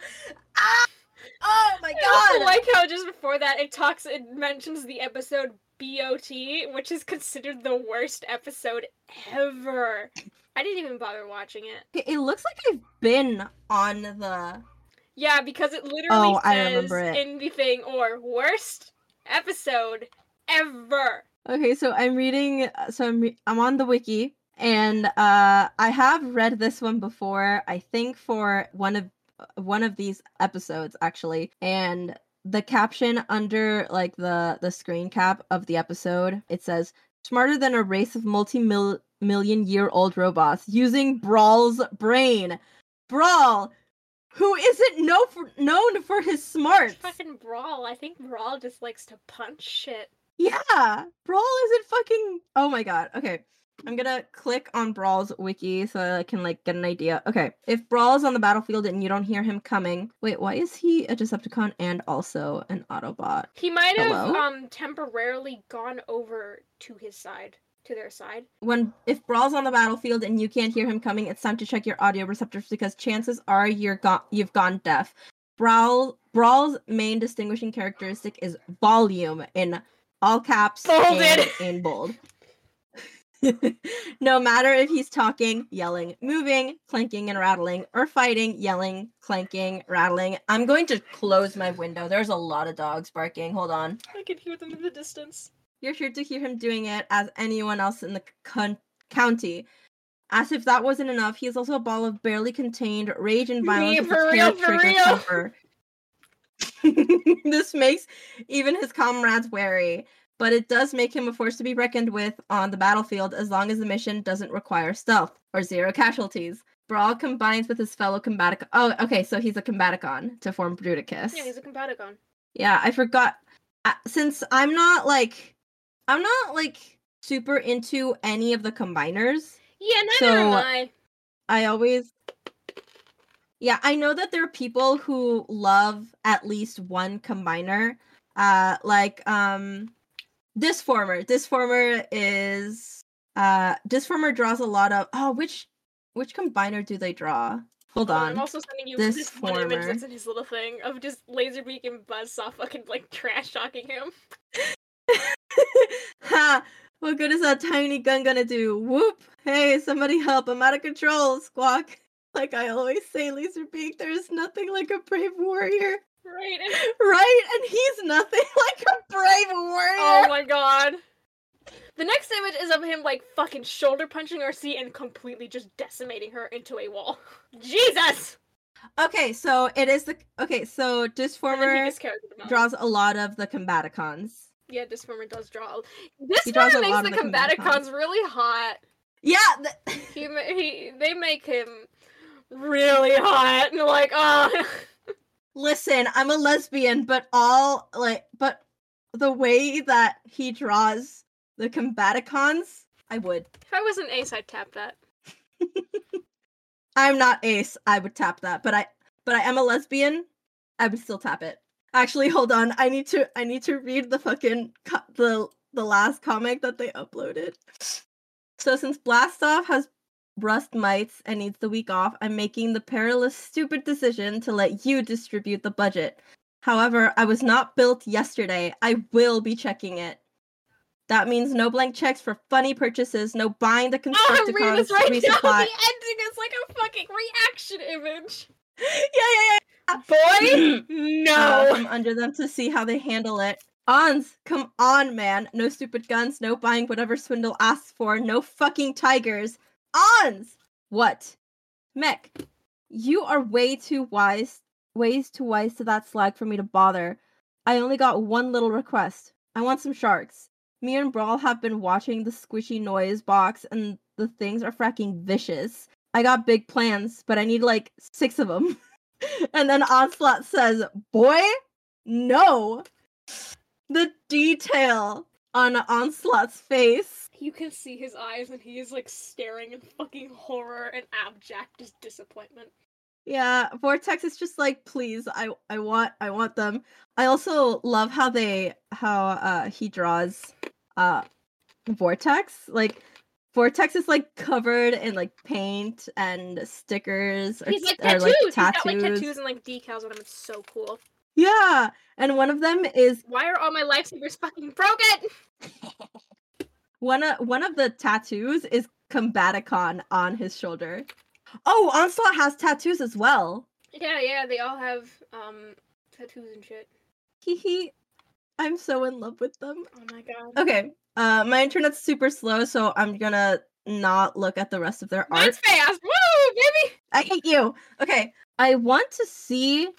Ah! Oh my I also god! like how just before that it talks it mentions the episode BOT, which is considered the worst episode ever. I didn't even bother watching it. It- looks like I've been on the. Yeah, because it literally Oh, I says it. in the thing or worst episode ever. Okay, so I'm reading. So I'm re- I'm on the wiki, and uh, I have read this one before. I think for one of one of these episodes actually, and the caption under like the the screen cap of the episode it says smarter than a race of multi million year old robots using Brawl's brain. Brawl, who isn't no for, known for his smarts. Fucking Brawl. I think Brawl just likes to punch shit. Yeah, Brawl isn't fucking. Oh my god. Okay, I'm gonna click on Brawl's wiki so I can like get an idea. Okay, if Brawl's on the battlefield and you don't hear him coming, wait, why is he a Decepticon and also an Autobot? He might have Hello? um temporarily gone over to his side, to their side. When if Brawl's on the battlefield and you can't hear him coming, it's time to check your audio receptors because chances are you're gone. You've gone deaf. Brawl Brawl's main distinguishing characteristic is volume in all caps Bolded. and in bold. no matter if he's talking, yelling, moving, clanking, and rattling, or fighting, yelling, clanking, rattling. I'm going to close my window. There's a lot of dogs barking. Hold on. I can hear them in the distance. You're sure to hear him doing it as anyone else in the con- county. As if that wasn't enough, he is also a ball of barely contained rage and violence. with for real, for real. temper. this makes even his comrades wary, but it does make him a force to be reckoned with on the battlefield as long as the mission doesn't require stealth or zero casualties. Brawl combines with his fellow combatic. Oh, okay, so he's a combaticon to form Bruticus. Yeah, he's a Combaticon. Yeah, I forgot. Uh, Since I'm not like, I'm not like super into any of the combiners. Yeah, neither So- am I. I always, yeah, I know that there are people who love at least one combiner. Uh, like um, Disformer. Disformer is uh, Disformer draws a lot of. Oh, which which combiner do they draw? Hold Hold on. I'm also sending you This this, one image former. that's in his little thing of just laser Laserbeak and Buzzsaw fucking like trash talking him. ha! What good is that tiny gun gonna do? Whoop! Hey, somebody help! I'm out of control! Squawk! like I always say, laser Laserbeak, there's nothing like a brave warrior. Right. and- Right? And he's nothing like a brave oh warrior. Oh my god. The next image is of him like fucking shoulder punching Arcee and completely just decimating her into a wall. Jesus! Okay, so it is the okay, so And then he Disformer just carries them out. draws a lot of the Combaticons. Yeah, Disformer does draw. He draws makes the the Combaticons. Combaticons really hot. Yeah, th- He, he they make him really hot and like oh listen, I'm a lesbian, but all like but the way that he draws the Combaticons, I would. if I was an ace I'd tap that. I'm not ace, I would tap that, but I but I am a lesbian, I would still tap it. Actually, hold on. I need to I need to read the fucking co- the the last comic that they uploaded. So since Blastoff has rust mites and needs the week off, I'm making the perilous stupid decision to let you distribute the budget. However, I was not built yesterday. I will be checking it. That means no blank checks for funny purchases, no buying the Oh, I'm reading this right now. The ending is like a fucking reaction image. yeah, yeah, yeah. Boy, Uh, no. from under them to see how they handle it. Ons, come on, man. No stupid guns, no buying whatever Swindle asks for, no fucking tigers. Ons! What? Mech, you are way too wise, ways too wise to that slag for me to bother. I only got one little request. I want some sharks. Me and Brawl have been watching the squishy noise box, and the things are fracking vicious. I got big plans, but I need like six of them. and then Onslaught says, Boy, no. The detail on Onslaught's face. You can see his eyes and he is like staring in fucking horror and abject dis- disappointment. Yeah, Vortex is just like, please, I I want I want them. I also love how they how uh he draws uh Vortex. Like Vortex is like covered in like paint and stickers or, He's like or, tattoos. like He's tattoos. got like tattoos and like decals on him. It's so cool. Yeah, and one of them is Why are all my lifesavers fucking broken? One of one of the tattoos is Combaticon on his shoulder. Oh, Onslaught has tattoos as well. Yeah, yeah, they all have um tattoos and shit. Hee hee. I'm so in love with them. Oh my god. Okay. Uh my internet's super slow, so I'm gonna not look at the rest of their art. Mine's fast. Woo, baby. I hate you. Okay. I want to see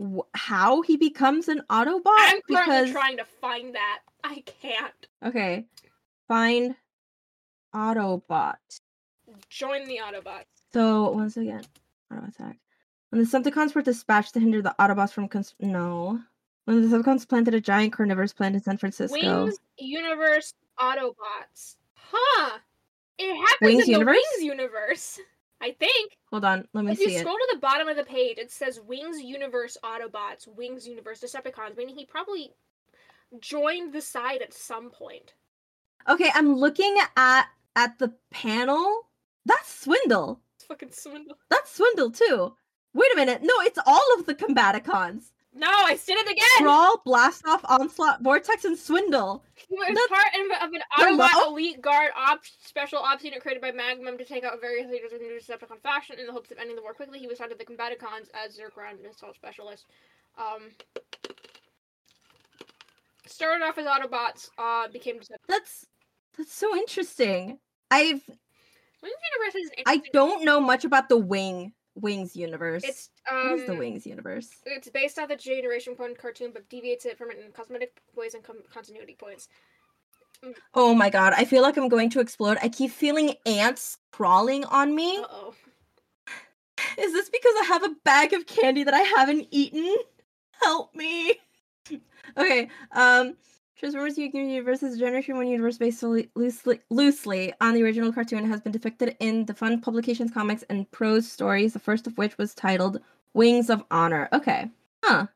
wh- how he becomes an Autobot I'm currently because trying to find that. I can't. okay. Find Autobot. Join the Autobots. So once again, auto attack. When the Decepticons were dispatched to hinder the Autobots from cons- no. When the Decepticons planted a giant carnivorous plant in San Francisco. Wings Universe Autobots. Huh. It happens Wings in Universe? the Wings universe. I think. Hold on, let me if see you it. scroll to the bottom of the page, it says Wings Universe Autobots, Wings Universe Decepticons, meaning he probably joined the side at some point. Okay, I'm looking at at the panel. That's Swindle. It's fucking swindle. That's Swindle too. Wait a minute. No, it's all of the Combaticons. No, I said it again! Brawl, Blast Off, Onslaught, Vortex, and Swindle. He was That's- part of, of an Hello? Autobot Elite Guard op- special ops unit created by Magnum to take out various leaders in the Decepticon fashion in the hopes of ending the war quickly. He was assigned to the Combaticons as their ground assault specialist. Um, started off as Autobots, uh, became Decepticons. That's that's so interesting. I've Wings Universe is I don't know much about the Wing Wings universe. It's um, is the Wings universe? It's based off the Generation One cartoon, but deviates it from it in cosmetic ways and com- continuity points. Oh my god, I feel like I'm going to explode. I keep feeling ants crawling on me. Uh oh. Is this because I have a bag of candy that I haven't eaten? Help me. Okay, um Transformers Universe is a Generation 1 universe based loosely, loosely on the original cartoon and has been depicted in the Fun Publications comics and prose stories, the first of which was titled Wings of Honor. Okay. Huh.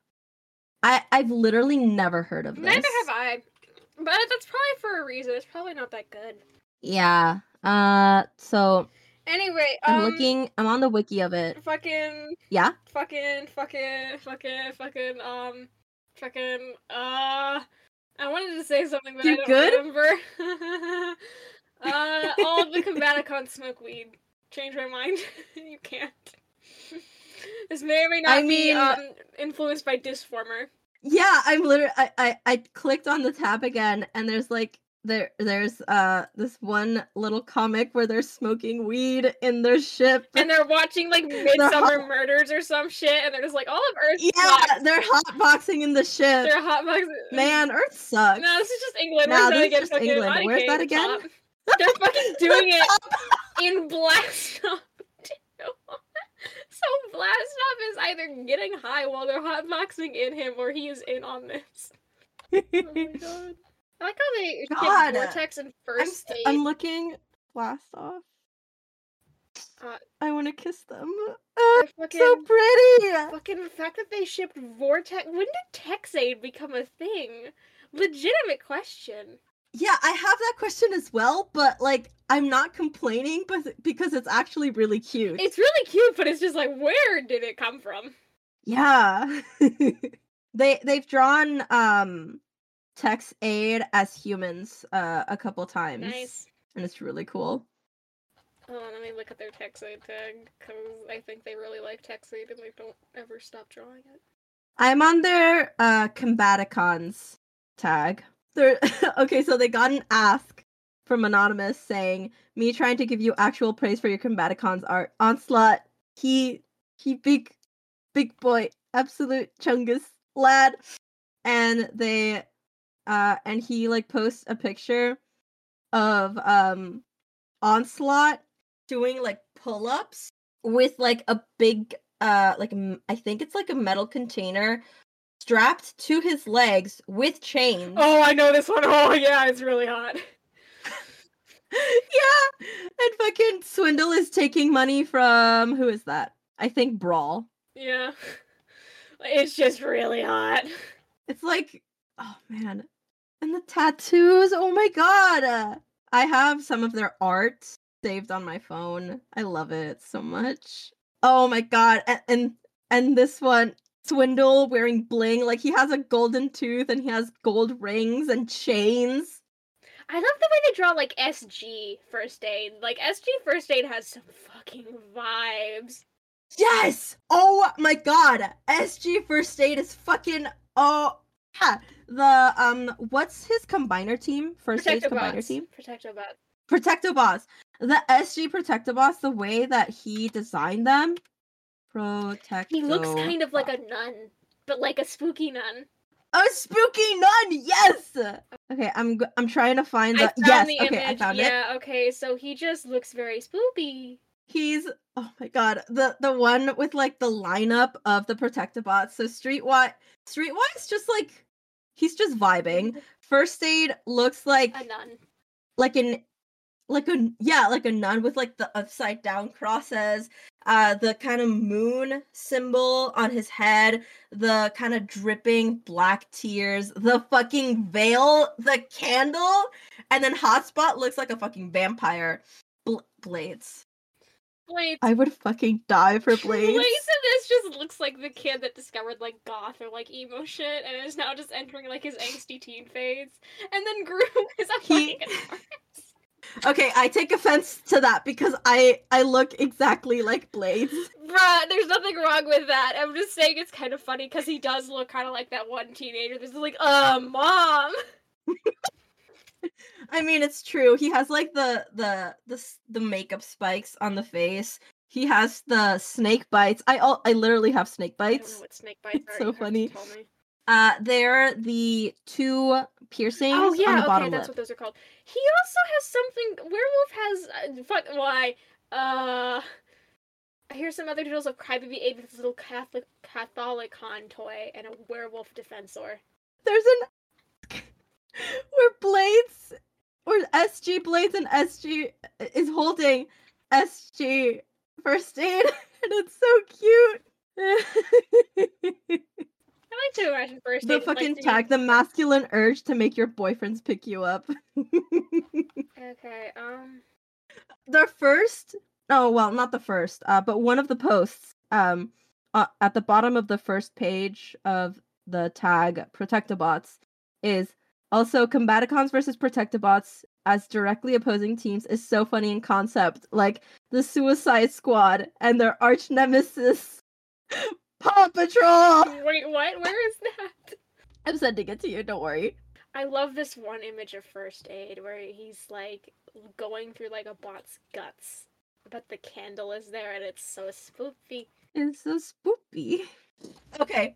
I I've literally never heard of this. Neither have I. But that's probably for a reason. It's probably not that good. Yeah. Uh so Anyway, I'm um, looking I'm on the wiki of it. Fucking, Yeah? fucking, fucking, fucking, fucking, um, fucking, uh. I wanted to say something, but I You don't good? remember. uh, all of the Combaticons smoke weed. change my mind. you can't. this may or may not I be mean- um, influenced by Disformer. Yeah, I'm literally I, I I clicked on the tab again and there's like there there's uh this one little comic where they're smoking weed in their ship. And they're watching like Midsummer hot- Murders or some shit, and they're just like, all of Earth yeah, sucks. they're hotboxing in the ship. They're hotboxing. Man, Earth sucks. No, this is just England. Nah, Where's that this is again? just England. Where's that again? top. They're fucking doing it in Blast Off. so Blast Off is either getting high while they're hotboxing in him, or he is in on this. Oh my god. I like how they God, ship Vortex and I'm, First st- I'm looking blast off. Uh, I want to kiss them. Oh, fucking, so pretty. fucking the fact that they shipped Vortex. When did Texaid become a thing? Legitimate question. Yeah, I have that question as well, but like I'm not complaining, but because it's actually really cute. It's really cute, but it's just like, where did it come from? Yeah. they they've drawn um Tex Aid as humans uh a couple times. Nice. And it's really cool. Oh, let me look at their text aid tag because I think they really like text aid and they don't ever stop drawing it. I'm on their uh Combaticons tag. They're okay, so they got an ask from Anonymous saying, Me trying to give you actual praise for your Combaticons art. Onslaught, he he big big boy, absolute chungus lad. And they uh and he like posts a picture of um Onslaught doing like pull-ups with like a big uh like m- I think it's like a metal container strapped to his legs with chains. Oh, I know this one. Oh, yeah, it's really hot. yeah. And fucking Swindle is taking money from who is that? I think Brawl. Yeah. It's just really hot. It's like oh man. And the tattoos. Oh my god. I have some of their art saved on my phone. I love it so much. Oh my god. And and, and this one Swindle wearing bling like he has a golden tooth and he has gold rings and chains. I love the way they draw like SG first aid. Like SG first aid has some fucking vibes. Yes! Oh my god! SG First Aid is fucking oh ha. The um what's his combiner team? First Aid combiner team? Protectobots. Protectobots. The SG Protectobots, the way that he designed them. Protect. He looks kind of like a nun, but like a spooky nun. a spooky nun. Yes. Okay, I'm I'm trying to find the I found yes. the okay, image. I found it. yeah, okay, so he just looks very spooky. He's oh my god, the the one with like the lineup of the Protectobots. So Streetwise, Streetwise, just like he's just vibing. First Aid looks like A nun. like an like a yeah like a nun with like the upside down crosses uh the kind of moon symbol on his head the kind of dripping black tears the fucking veil the candle and then hotspot looks like a fucking vampire Bl- blades Blades. i would fucking die for blades Blades in this just looks like the kid that discovered like goth or like emo shit and is now just entering like his angsty teen phase. And then Groom is a He- fucking okay i take offense to that because i i look exactly like blades Bruh, there's nothing wrong with that. I'm just saying it's kind of funny because he does look kind of like that one teenager that's like, uh, mom. I mean, it's true. He has like the the the the makeup spikes on the face. He has the snake bites. I all I literally have snake I don't know bites. what snake bites It's are. so funny. Uh, they're the two piercings Oh yeah, okay, that's lip. what those are called. He also has something. Werewolf has uh, fuck. Why? Uh, here's some other drills of Crybaby Abe with his little Catholic Catholicon toy and a werewolf defensor. There's an where blades, where SG blades and SG is holding SG first aid, and it's so cute. I like to imagine first the aid, like, fucking tag, the masculine urge to make your boyfriends pick you up. Okay. Um. the first oh well not the first uh but one of the posts um uh, at the bottom of the first page of the tag Protectobots is Also, Combaticons versus Protectobots as directly opposing teams is so funny in concept. Like the Suicide Squad and their arch nemesis, Paw Patrol. Wait, what? Where is that? I'm sending it to you. Don't worry. I love this one image of First Aid where he's like going through like a bot's guts, but the candle is there and it's so spoopy. It's so spoopy. Okay.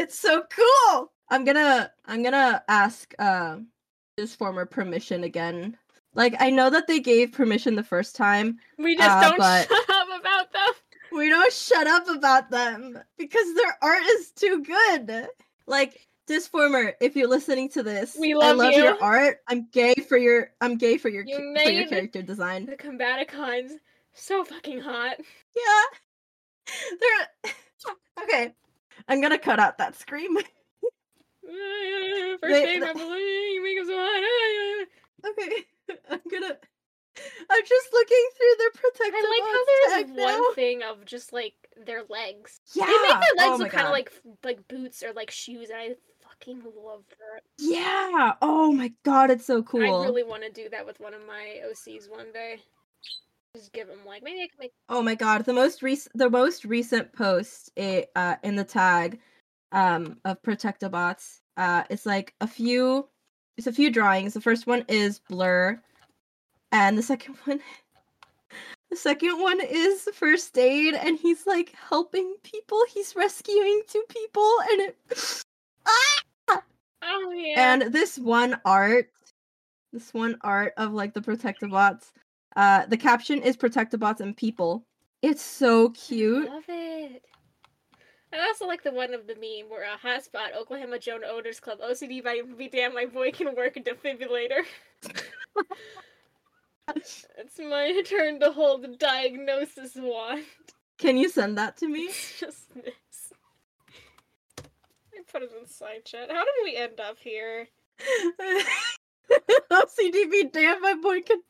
It's so cool. I'm gonna I'm gonna ask uh Disformer permission again. Like I know that they gave permission the first time. We just Uh, don't shut up about them. We don't shut up about them because their art is too good. Like Disformer, if you're listening to this, We love, I love love your art. I'm gay for your I'm gay for your You ca- for your character design. The Combaticons, so fucking hot. Yeah. They're okay. I'm gonna cut out that scream. First They- Aid, my boy, you make him so hot. Okay, I'm gonna. I'm just looking through their protective. I like how there's one now. thing of just like their legs. Yeah, They make their oh legs my look kind of like like boots or like shoes, and I fucking love that. Yeah. Oh my god, it's so cool. I really want to do that with one of my OCs one day. Just give them like maybe I can make. Oh my god, the most recent the most recent post i- uh in the tag um of Protectobots. Uh it's like a few it's a few drawings. The first one is Blur and the second one the second one is first aid and he's like helping people. He's rescuing two people and it Oh yeah. and this one art this one art of like the Protectobots uh the caption is Protectobots and people. It's so cute. I Love it. I also like the one of the meme where a hotspot, Oklahoma Joan Owners Club, OCD by be damn, my boy can work a defibrillator. it's my turn to hold the diagnosis wand. Can you send that to me? It's just this. I put it in side chat. How did we end up here? OCDB, damn my boy can.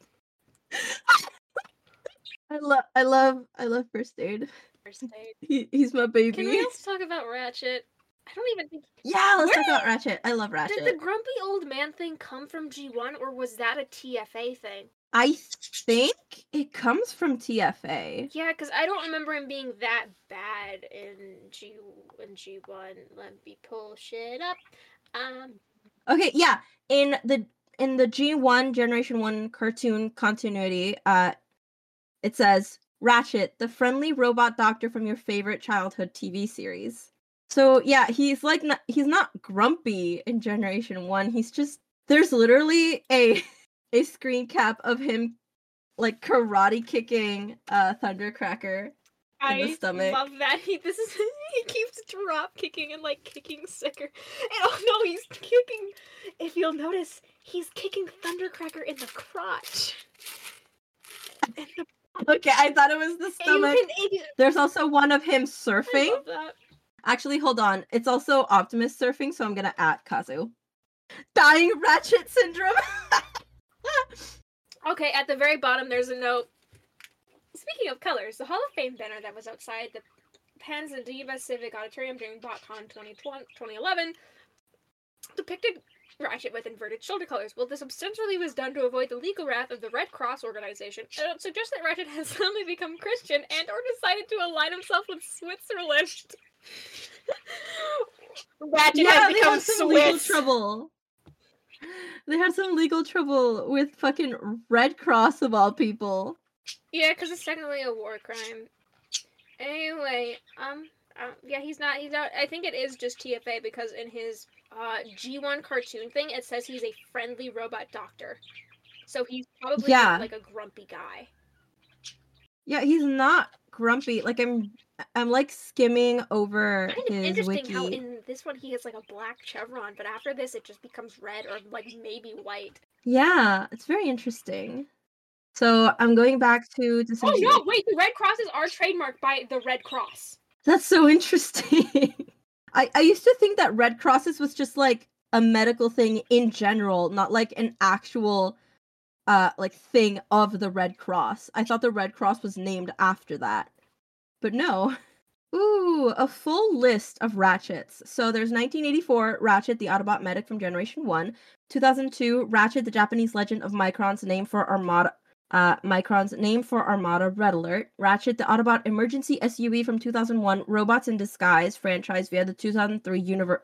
I love, I love, I love first aid. First aid. He, he's my baby. Can we also talk about Ratchet? I don't even think. Yeah, let's talk about Ratchet. I love Ratchet. Did the grumpy old man thing come from G1 or was that a TFA thing? I think it comes from TFA. Yeah, because I don't remember him being that bad in G in G one. Let me pull shit up. Um, Okay, yeah. In the in the G1 Generation 1 cartoon continuity, uh it says Ratchet, the friendly robot doctor from your favorite childhood TV series. So, yeah, he's like not, he's not grumpy in Generation 1. He's just there's literally a a screen cap of him like karate kicking uh Thundercracker. In the I stomach. love that. He this is he keeps drop kicking and like kicking sicker. And oh no, he's kicking. If you'll notice, he's kicking Thundercracker in the crotch. In the, Okay, I thought it was the stomach. you can, you- There's also one of him I surfing. love that. Actually, hold on. It's also Optimus surfing, so I'm gonna add Kazu. Dying Ratchet syndrome. Okay, at the very bottom, there's a note. Speaking of colors, the Hall of Fame banner that was outside the Pasadena Civic Auditorium during BotCon 2011 depicted Ratchet with inverted shoulder colors. Well, this ostensibly was done to avoid the legal wrath of the Red Cross organization. And it suggests that Ratchet has suddenly become Christian and or decided to align himself with Switzerland. Ratchet yeah, has they become had some legal trouble. They had some legal trouble with fucking Red Cross of all people. Yeah, because it's technically a war crime. Anyway, um, uh, yeah, he's not. He's not. I think it is just TFA because in his uh G1 cartoon thing, it says he's a friendly robot doctor. So he's probably Yeah. like a grumpy guy. Yeah, he's not grumpy. Like I'm, I'm like skimming over Kind of his interesting wiki. how in this one he has like a black chevron, but after this it just becomes red or like maybe white. Yeah, it's very interesting. So I'm going back to Oh no! Wait, the red crosses are trademarked by the Red Cross. That's so interesting. I, I used to think that Red Crosses was just like a medical thing in general, not like an actual uh like thing of the Red Cross. I thought the Red Cross was named after that. But no. Ooh, a full list of Ratchets. So there's 1984 Ratchet the Autobot Medic from Generation 1, 2002 Ratchet the Japanese Legend of Micron's name for Armada uh, Micron's name for Armada Red Alert, Ratchet the Autobot Emergency SUV from 2001 Robots in Disguise franchise via the 2003 Univer-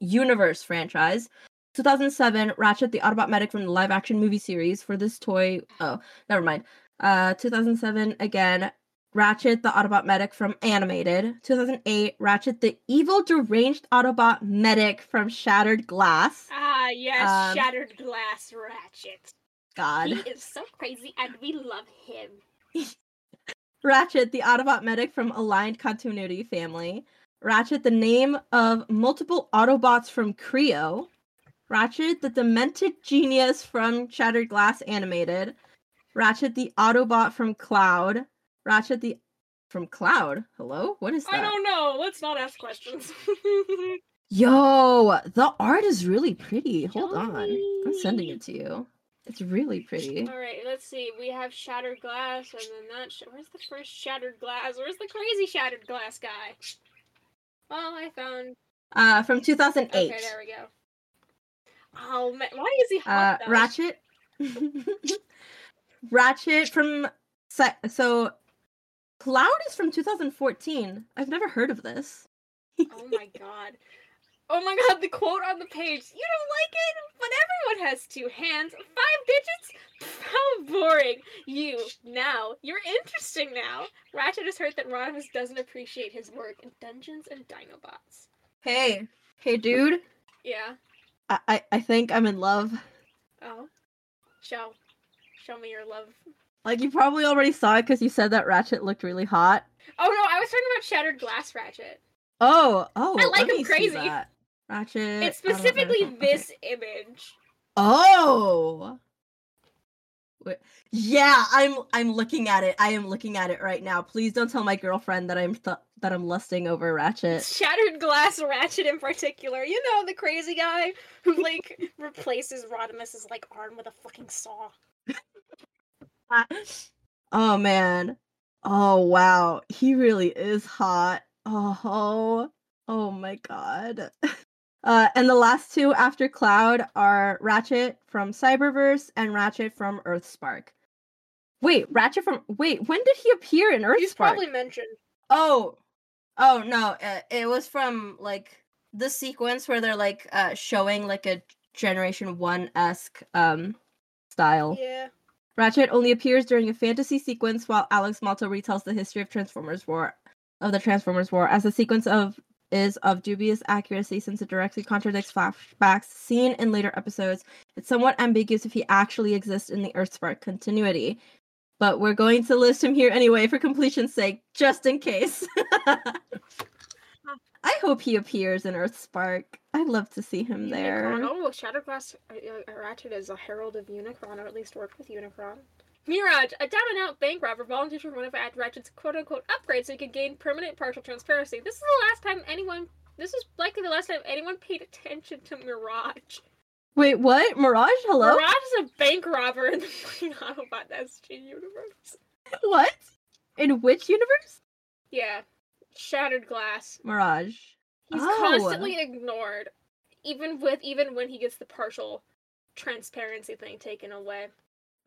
Universe franchise. 2007 Ratchet the Autobot Medic from the live action movie series for this toy. Oh, never mind. Uh, 2007 again Ratchet the Autobot Medic from Animated. 2008 Ratchet the Evil Deranged Autobot Medic from Shattered Glass. Ah, yes, Um, Shattered Glass Ratchet. God. He is so crazy, and we love him. Ratchet, the Autobot medic from Aligned Continuity family. Ratchet, the name of multiple Autobots from Kre-O. Ratchet, the demented genius from Shattered Glass Animated. Ratchet, the Autobot from Cloud. Ratchet, the from Cloud. Hello, what is that? I don't know. Let's not ask questions. Yo, the art is really pretty. Hold on, I'm sending it to you. It's really pretty. All right, let's see. We have Shattered Glass, and then that. Sh- Where's the first Shattered Glass? Where's the crazy Shattered Glass guy? Well, I found. Uh, from 2008. Okay, there we go. Oh man, why is he uh, hot? though? Ratchet. Ratchet from so Cloud is from 2014. I've never heard of this. Oh my god. Oh my god, the quote on the page. You don't like it? But everyone has two hands. Five digits? Pff, How boring. You, now, you're interesting now. Ratchet has heard that Rodimus doesn't appreciate his work in Dungeons and Dinobots. Hey, hey, dude. Yeah. I I, I think I'm in love. Oh. Show. Show me your love. Like you probably already saw it because you said that Ratchet looked really hot. Oh no, I was talking about Shattered Glass Ratchet. Oh, oh, I like him crazy. Ratchet. It's specifically from- okay. this image. Oh. Wait, Yeah, I'm I'm looking at it. I am looking at it right now. Please don't tell my girlfriend that I'm th- that I'm lusting over Ratchet. Shattered Glass Ratchet in particular. You know, the crazy guy who, like, replaces Rodimus's, like, arm with a fucking saw. oh man. Oh wow. He really is hot. Oh. Oh my god. Uh, and the last two after Cloud are Ratchet from Cyberverse and Ratchet from Earthspark. Wait, Ratchet from wait, when did he appear in Earthspark? He's probably mentioned. Oh, oh no! Uh, it was from like the sequence where they're like uh showing like a Generation One esque um style. Yeah. Ratchet only appears during a fantasy sequence, while Alex Malto retells the history of Transformers War of the Transformers War as a sequence of is of dubious accuracy since it directly contradicts flashbacks seen in later episodes. It's somewhat ambiguous if he actually exists in the Earthspark continuity. But we're going to list him here anyway for completion's sake, just in case. I hope he appears in Earthspark. I'd love to see him there. Oh, Shattered Glass uh, uh, Ratchet is a herald of Unicron, or at least worked with Unicron. Mirage, a down and out bank robber, volunteers for one of Ad Ratchet's quote unquote upgrades so he can gain permanent partial transparency. This is the last time anyone. This is likely the last time anyone paid attention to Mirage. Wait, what? Mirage? Hello? Mirage is a bank robber in the fucking Autobot SG universe. What? In which universe? Yeah. Shattered Glass. Mirage. He's Oh. constantly ignored, even with even when he gets the partial transparency thing taken away.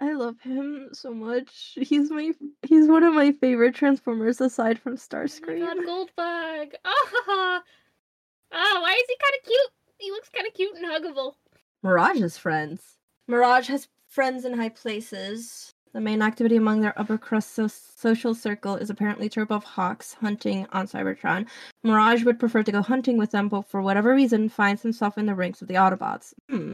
I love him so much. He's my he's one of my favorite Transformers aside from Oh my Starscream. god, Goldbug! Oh, oh, why is he kind of cute? He looks kind of cute and huggable. Mirage's friends. Mirage has friends in high places. The main activity among their upper crust so- social circle is apparently turbo-fox hunting on Cybertron. Mirage would prefer to go hunting with them, but for whatever reason finds himself in the ranks of the Autobots. Hmm.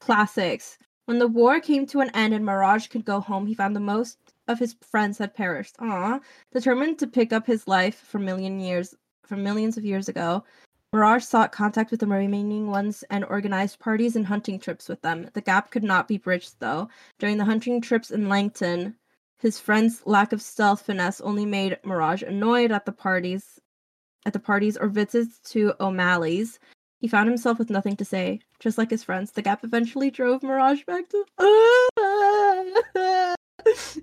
Classics. When the war came to an end and Mirage could go home, he found the most of his friends had perished. Aww. Determined to pick up his life from million years from millions of years ago, Mirage sought contact with the remaining ones and organized parties and hunting trips with them. The gap could not be bridged, though. During the hunting trips in Langton, his friend's lack of stealth finesse only made Mirage annoyed at the parties, at the parties or visits to O'Malley's. He found himself with nothing to say. Just like his friends, the gap eventually drove Mirage back to.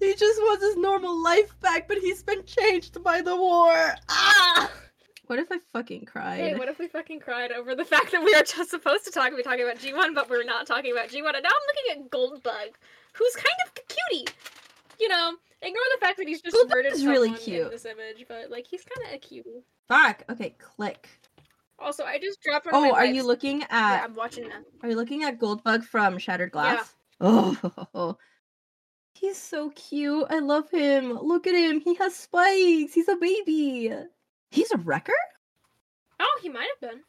he just wants his normal life back, but he's been changed by the war. Ah! What if I fucking cried? Hey, what if we fucking cried over the fact that we are just supposed to talk, and be talking about G1, but we're not talking about G1, and now I'm looking at Goldbug, who's kind of a cutie. You know, ignore the fact that he's just Goldbug murdered is really cute. in this image, but like he's kind of a cutie. Fuck. Okay, click. Also, I just dropped one Oh, are you looking Yeah, at I'm watching that. are you looking at Goldbug from Shattered Glass? Yeah. Oh, he's so cute. I love him. Look at him. He has spikes. He's a baby. He's a wrecker? Oh, he might have been.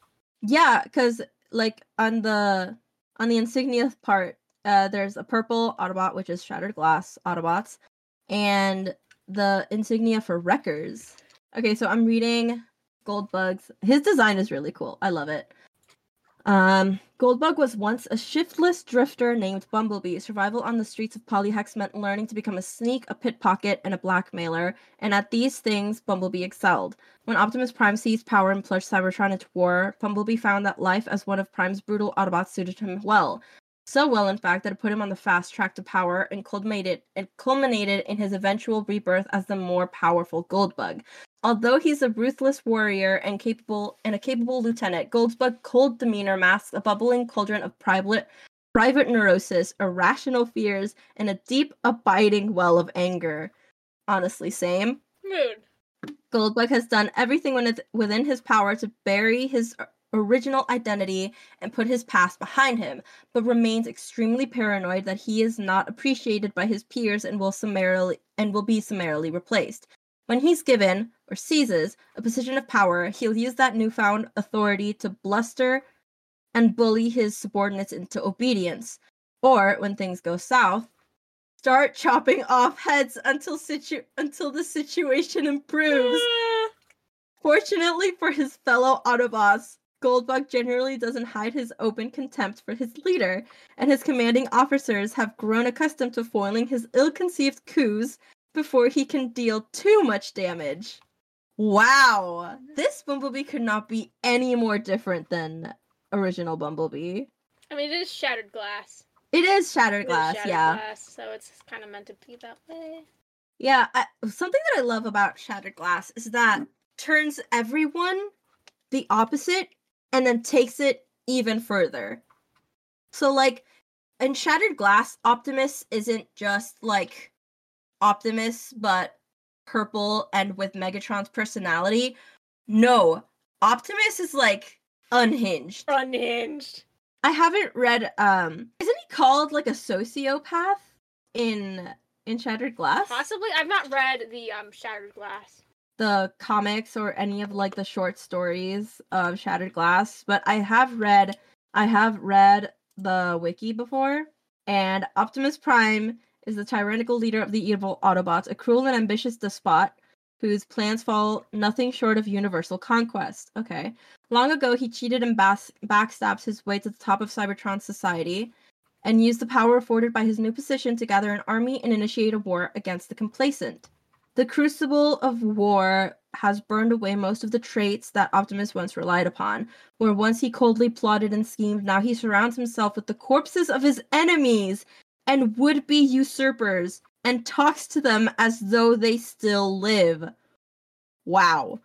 Yeah, because like on the on the insignia part, uh, there's a purple Autobot, which is Shattered Glass Autobots, and the insignia for wreckers. Okay, so I'm reading Goldbug's. His design is really cool. I love it. Um, Goldbug was once a shiftless drifter named Bumblebee. Survival on the streets of Polyhex meant learning to become a sneak, a pickpocket, and a blackmailer. And at these things, Bumblebee excelled. When Optimus Prime seized power and plunged Cybertron into war, Bumblebee found that life as one of Prime's brutal Autobots suited him well. So well, in fact, that it put him on the fast track to power and culminated, it culminated in his eventual rebirth as the more powerful Goldbug. Although he's a ruthless warrior and capable and a capable lieutenant, Goldbug's cold demeanor masks a bubbling cauldron of private private neurosis, irrational fears, and a deep, abiding well of anger. Honestly, same. Mood. Goldbug has done everything within his power to bury his original identity and put his past behind him, but remains extremely paranoid that he is not appreciated by his peers and will summarily and will be summarily replaced. When he's given or seizes a position of power, he'll use that newfound authority to bluster and bully his subordinates into obedience. Or when things go south, start chopping off heads until situ- until the situation improves. Fortunately for his fellow Autobots, Goldbug generally doesn't hide his open contempt for his leader, and his commanding officers have grown accustomed to foiling his ill conceived coups before he can deal too much damage. Wow! This Bumblebee could not be any more different than original Bumblebee. I mean, it is shattered glass. It is Shattered It is Glass, shattered yeah. glass, so it's kind of meant to be that way. Yeah, I, something that I love about Shattered Glass is that turns everyone the opposite and then takes it even further. So like in Shattered Glass, Optimus isn't just like Optimus but purple and with Megatron's personality. No, Optimus is like unhinged. Unhinged. I haven't read um isn't he called like a sociopath in in Shattered Glass? Possibly. I've not read the um shattered glass. The comics or any of like the short stories of Shattered Glass, but I have read I have read the wiki before and Optimus Prime is the tyrannical leader of the evil Autobots, a cruel and ambitious despot whose plans fall nothing short of universal conquest. Okay. Long ago, he cheated and bas- backstabbed his way to the top of Cybertron's society and used the power afforded by his new position to gather an army and initiate a war against the complacent. The crucible of war has burned away most of the traits that Optimus once relied upon. Where once he coldly plotted and schemed, now he surrounds himself with the corpses of his enemies and would be usurpers and talks to them as though they still live. Wow.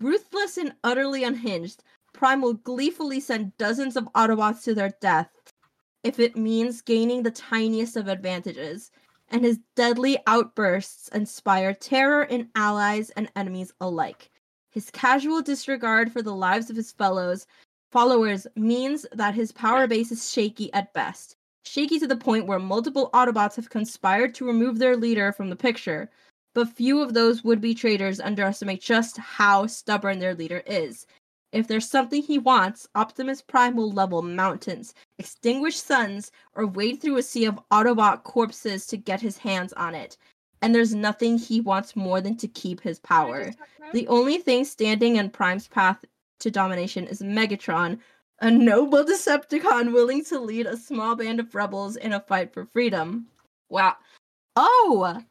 Ruthless and utterly unhinged, Prime will gleefully send dozens of Autobots to their death if it means gaining the tiniest of advantages and his deadly outbursts inspire terror in allies and enemies alike. His casual disregard for the lives of his fellows followers means that his power base is shaky at best. Shaky to the point where multiple Autobots have conspired to remove their leader from the picture, but few of those would be traitors underestimate just how stubborn their leader is. If there's something he wants, Optimus Prime will level mountains, extinguish suns, or wade through a sea of Autobot corpses to get his hands on it. And there's nothing he wants more than to keep his power. The only thing standing in Prime's path to domination is Megatron, a noble Decepticon willing to lead a small band of rebels in a fight for freedom. Wow. Oh!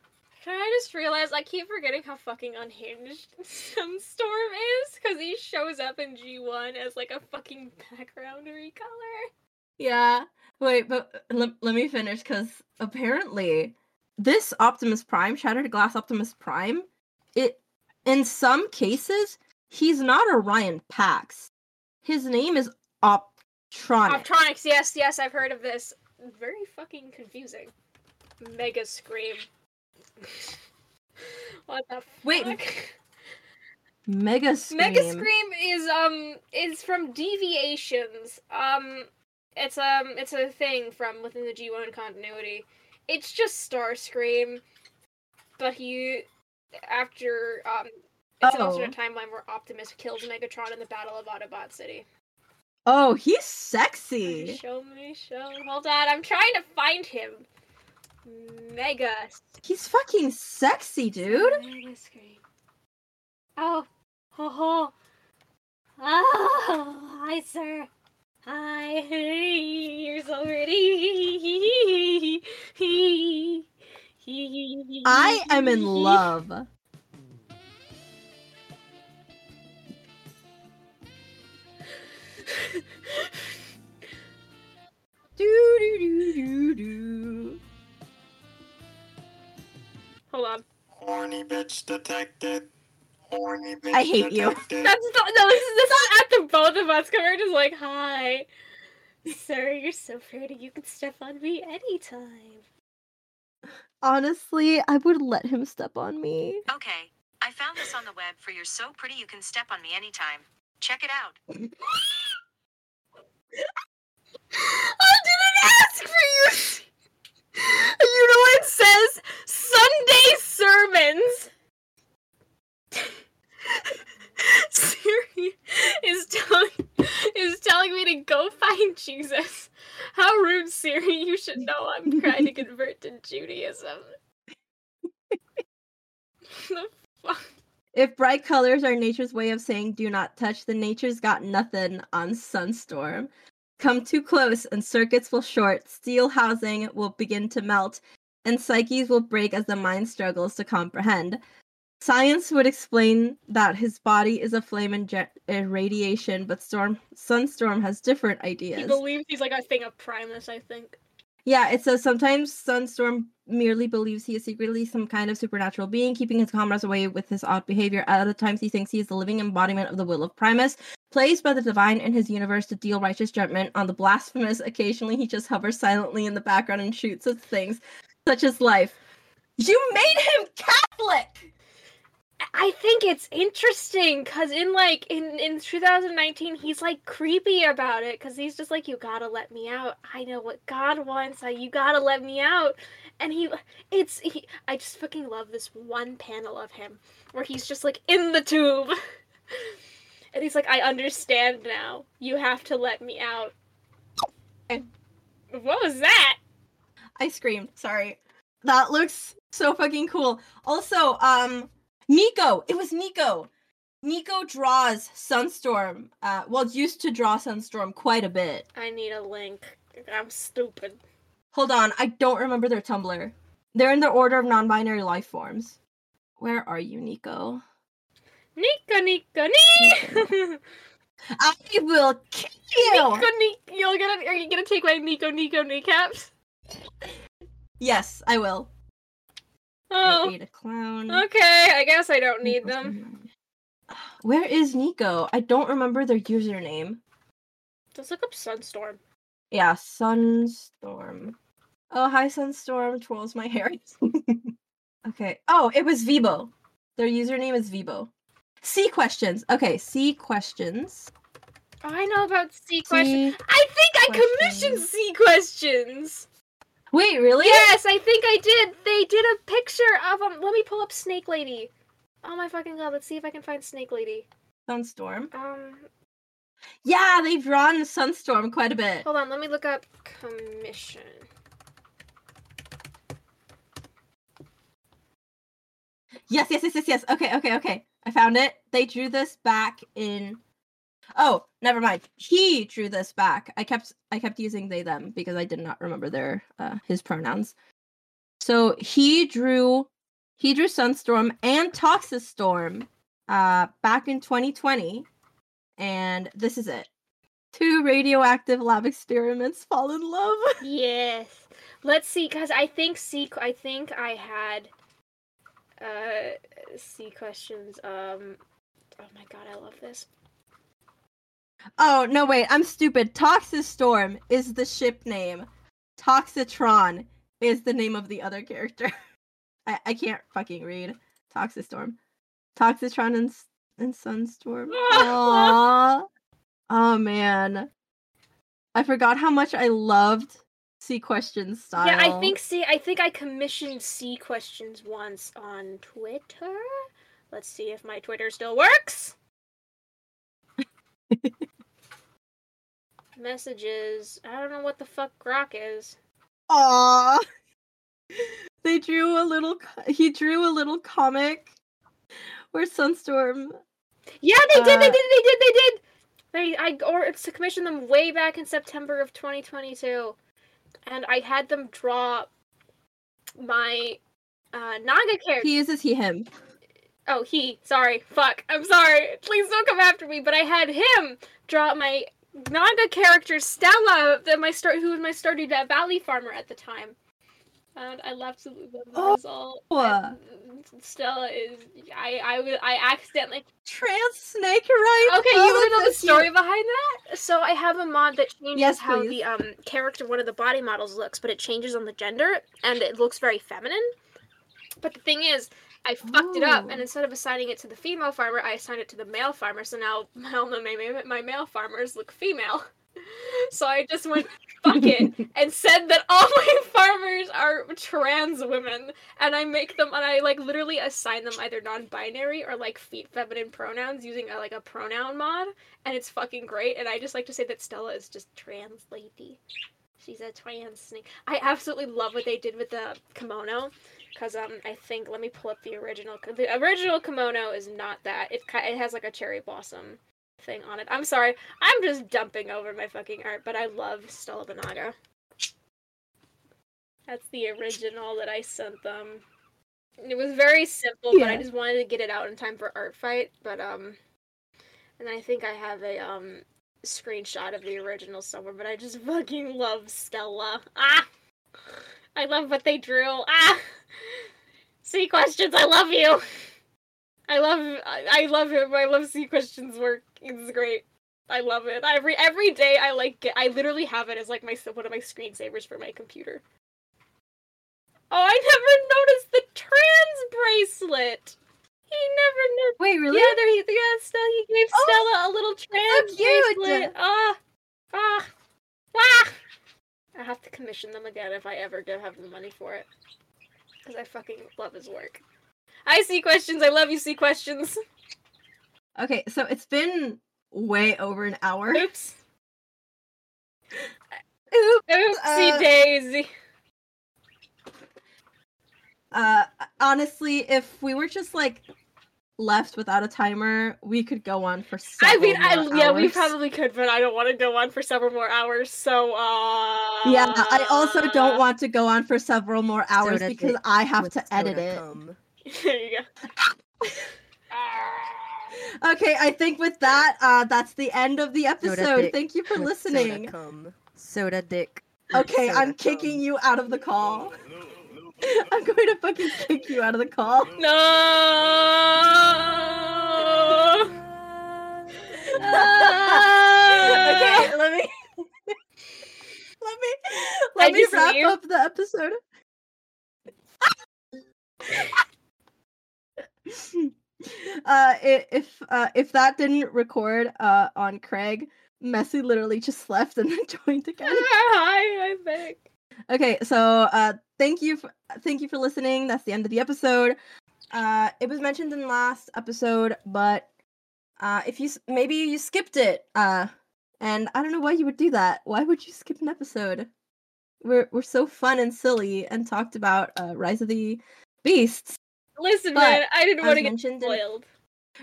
Can I just realize I keep forgetting how fucking unhinged Sunstorm is? Because he shows up in G1 as like a fucking background recolor. Yeah. Wait, but uh, let, let me finish because apparently this Optimus Prime, Shattered Glass Optimus Prime, it in some cases he's not Orion Pax. His name is Optronic. Optronics, yes, yes, I've heard of this. Very fucking confusing. Mega Scream. What the Wait, fuck? Mega Scream. Mega Scream is um is from Deviations. Um it's um it's a thing from within the G1 continuity. It's just Starscream, but he after um it's an Oh. alternate timeline where Optimus kills Megatron in the Battle of Autobot City. Oh, he's sexy. Show me, show. Hold on, I'm trying to find him. Mega. He's fucking sexy, dude. Mega Scream. Oh, ho ho. Oh, hi, sir. Hi, you're so pretty. I am in love. Do do do do do. Hold on. Horny bitch detected. Horny bitch I hate you. That's not, no. This is this is at the both of us. We're just like, hi, sir. You're so pretty. You can step on me anytime. Honestly, I would let him step on me. Okay, I found this on the web for You're So Pretty You Can Step on Me Anytime. Check it out. I didn't ask for you. You know what it says? is telling is telling me to go find Jesus. How rude, Siri! You should know I'm trying to convert to Judaism. the fuck? If bright colors are nature's way of saying do not touch, then nature's got nothing on Sunstorm. Come too close and circuits will short, steel housing will begin to melt, and psyches will break as the mind struggles to comprehend. Science would explain that his body is a flame and irradiation, but Storm Sunstorm has different ideas. He believes he's like a thing of Primus, I think. Yeah, it says sometimes Sunstorm merely believes he is secretly some kind of supernatural being, keeping his comrades away with his odd behavior. At other times, he thinks he is the living embodiment of the will of Primus, placed by the divine in his universe to deal righteous judgment on the blasphemous. Occasionally, he just hovers silently in the background and shoots at things such as life. You made him Catholic! I think it's interesting because in like in in 2019 he's like creepy about it because he's just like you gotta let me out. I know what God wants. I, you gotta let me out. And he, it's he. I just fucking love this one panel of him where he's just like in the tube, and he's like, I understand now. You have to let me out. And what was that? I screamed. Sorry. That looks so fucking cool. Also, um, Nico. It was Nico. Nico draws Sunstorm. Uh, well, used to draw Sunstorm quite a bit. I need a link. I'm stupid. Hold on, I don't remember their Tumblr. They're in the order of non-binary life forms. Where are you, Nico? Nico, Nico. Nika. I will kill you. Nico, Nico, you're gonna, are you gonna take my Nico, Nico kneecaps? Yes, I will. Oh, I ate a clown. okay. I guess I don't need them. Where is Nico? I don't remember their username. Just look up Sunstorm. Yeah, Sunstorm. Oh, hi, Sunstorm. Twirls my hair. okay. Oh, it was Vibo. Their username is Vibo. Sea Questions. Okay, Sea Questions. Oh, I know about Sea Questions. I think I commissioned. Sea Questions. Wait, really? Yes, I think I did. They did a picture of um. Let me pull up Snake Lady. Oh my fucking god! Let's see if I can find Snake Lady. Sunstorm. Um, Yeah, they've drawn Sunstorm quite a bit. hold on. Let me look up commission. Yes, yes, yes, yes, yes. Okay, okay, okay. I found it. They drew this back in. Oh, never mind. He drew this back. I kept I kept using they them because I did not remember their uh his pronouns. So he drew he drew Sunstorm and Toxistorm uh back in 2020 and this is it. Two radioactive lab experiments fall in love. Yes. Let's see, cause I think C. I think I had uh Sea Questions. Um, Oh my god, I love this. Oh no, wait, I'm stupid. Toxistorm is the ship name. Toxitron is the name of the other character. I, I can't fucking read. Toxistorm. Toxitron and and Sunstorm. Aww. Oh man. I forgot how much I loved Sea Questions style. Yeah, I think see, I think I commissioned Sea Questions once on Twitter. Let's see if my Twitter still works. Messages. I don't know what the fuck Grok is. Aw. They drew a little. He drew a little comic where Sunstorm. Yeah, they did. They Uh, did. They did. They did. They I or it's to commission them way back in September of 2022, and I had them draw my uh, Naga character. He uses he him. Oh, he. Sorry. Fuck. I'm sorry. Please don't come after me. But I had him draw my Naga character Stella, that my start, who was my Stardew Valley farmer at the time. And I absolutely love the Oh. result. And Stella is. I I accidentally. Trans snake, right? Okay, you want to know the story cute. behind that? So I have a mod that changes Yes, how please. the um character one of the body models looks, but it changes on the gender and it looks very feminine. But the thing is, I fucked it up, and instead of assigning it to the female farmer, I assigned it to the male farmer. So now all my my, my male farmers look female. So I just went fuck it and said that all my farmers are trans women, and I make them and I like literally assign them either non-binary or like fe- feminine pronouns using a, like a pronoun mod, and it's fucking great. And I just like to say that Stella is just trans lady. She's a trans snake. I absolutely love what they did with the kimono, cause um I think let me pull up the original. The original kimono is not that. It it has like a cherry blossom thing on it. I'm sorry. I'm just dumping over my fucking art, but I love Stella Banaga. That's the original that I sent them. It was very simple, but I just wanted to get it out in time for art fight. But um, and I think I have a um screenshot of the original somewhere. But I just fucking love Stella. Ah, I love what they drew. Ah, Sea Questions. I love you. I love I, I love him. I love Sea Questions work. It's great. I love it. Every every day I like get, I literally have it as like my one of my screensavers for my computer. Oh, I never noticed the trans bracelet. He never knew. Wait, really? Yeah, there he yeah, Stella he gave Oh, Stella a little trans cute. bracelet. Ah, ah, ah. I have to commission them again if I ever do have the money for it. Because I fucking love his work. I Sea Questions. I love you, Sea Questions. Okay, so it's been way over an hour. Oops. Oops. Oopsie Uh, daisy. Uh, honestly, if we were just like left without a timer, we could go on for. I Several mean, I, more yeah, we probably could, but I don't want to go on for several more hours. So, uh. Yeah, I also don't want to go on for several more hours Soda because I have with to edit soda it. cum. There you go. Okay, I think with that, uh, that's the end of the episode. Thank you for with listening. Soda. Soda dick. Okay, soda I'm kicking you out of the call. I'm going to fucking kick you out of the call. No! okay, let me let me let I me wrap leave? up the episode. uh, if uh, if that didn't record uh on Craig, Messy literally just left and then joined again. Hi, I'm back. Okay, so uh, thank you for thank you for listening. That's the end of the episode. Uh, it was mentioned in the last episode, but uh, if you maybe you skipped it, uh, and I don't know why you would do that. Why would you skip an episode? We're we're so fun and silly and talked about uh, Rise of the Beasts. Listen, But, man, I didn't want to get mentioned in- spoiled.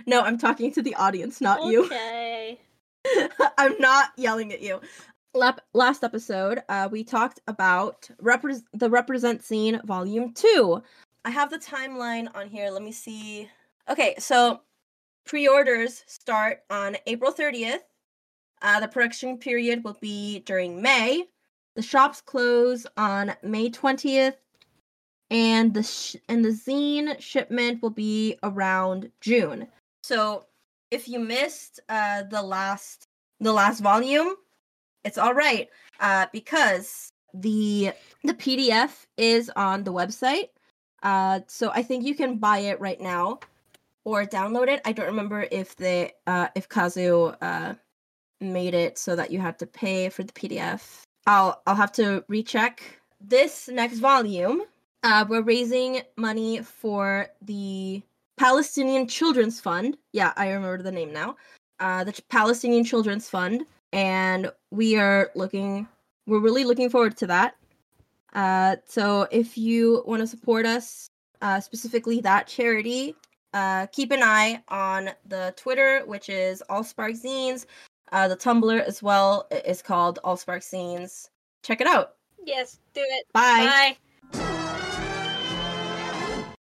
No, I'm talking to the audience, not you. Okay. I'm not yelling at you. Last episode, uh, we talked about repres the Represent Zine volume two. I have the timeline on here. Let me see. Okay, so pre-orders start on April 30th. Uh, the production period will be during May. The shops close on May 20th, and the sh- and the zine shipment will be around June. So if you missed uh the last the last volume, it's all right uh because the the PDF is on the website. Uh so I think you can buy it right now or download it. I don't remember if they uh if Kazu uh made it so that you had to pay for the PDF. I'll I'll have to recheck. This next volume, uh we're raising money for the Palestinian Children's Fund. Yeah, I remember the name now. Uh, the Palestinian Children's Fund, and we are looking. We're really looking forward to that. Uh, so if you want to support us, uh, specifically that charity, uh, keep an eye on the Twitter, which is Allspark Zines. Uh, the Tumblr as well is called Allspark Zines. Check it out. Yes, do it. Bye. Bye.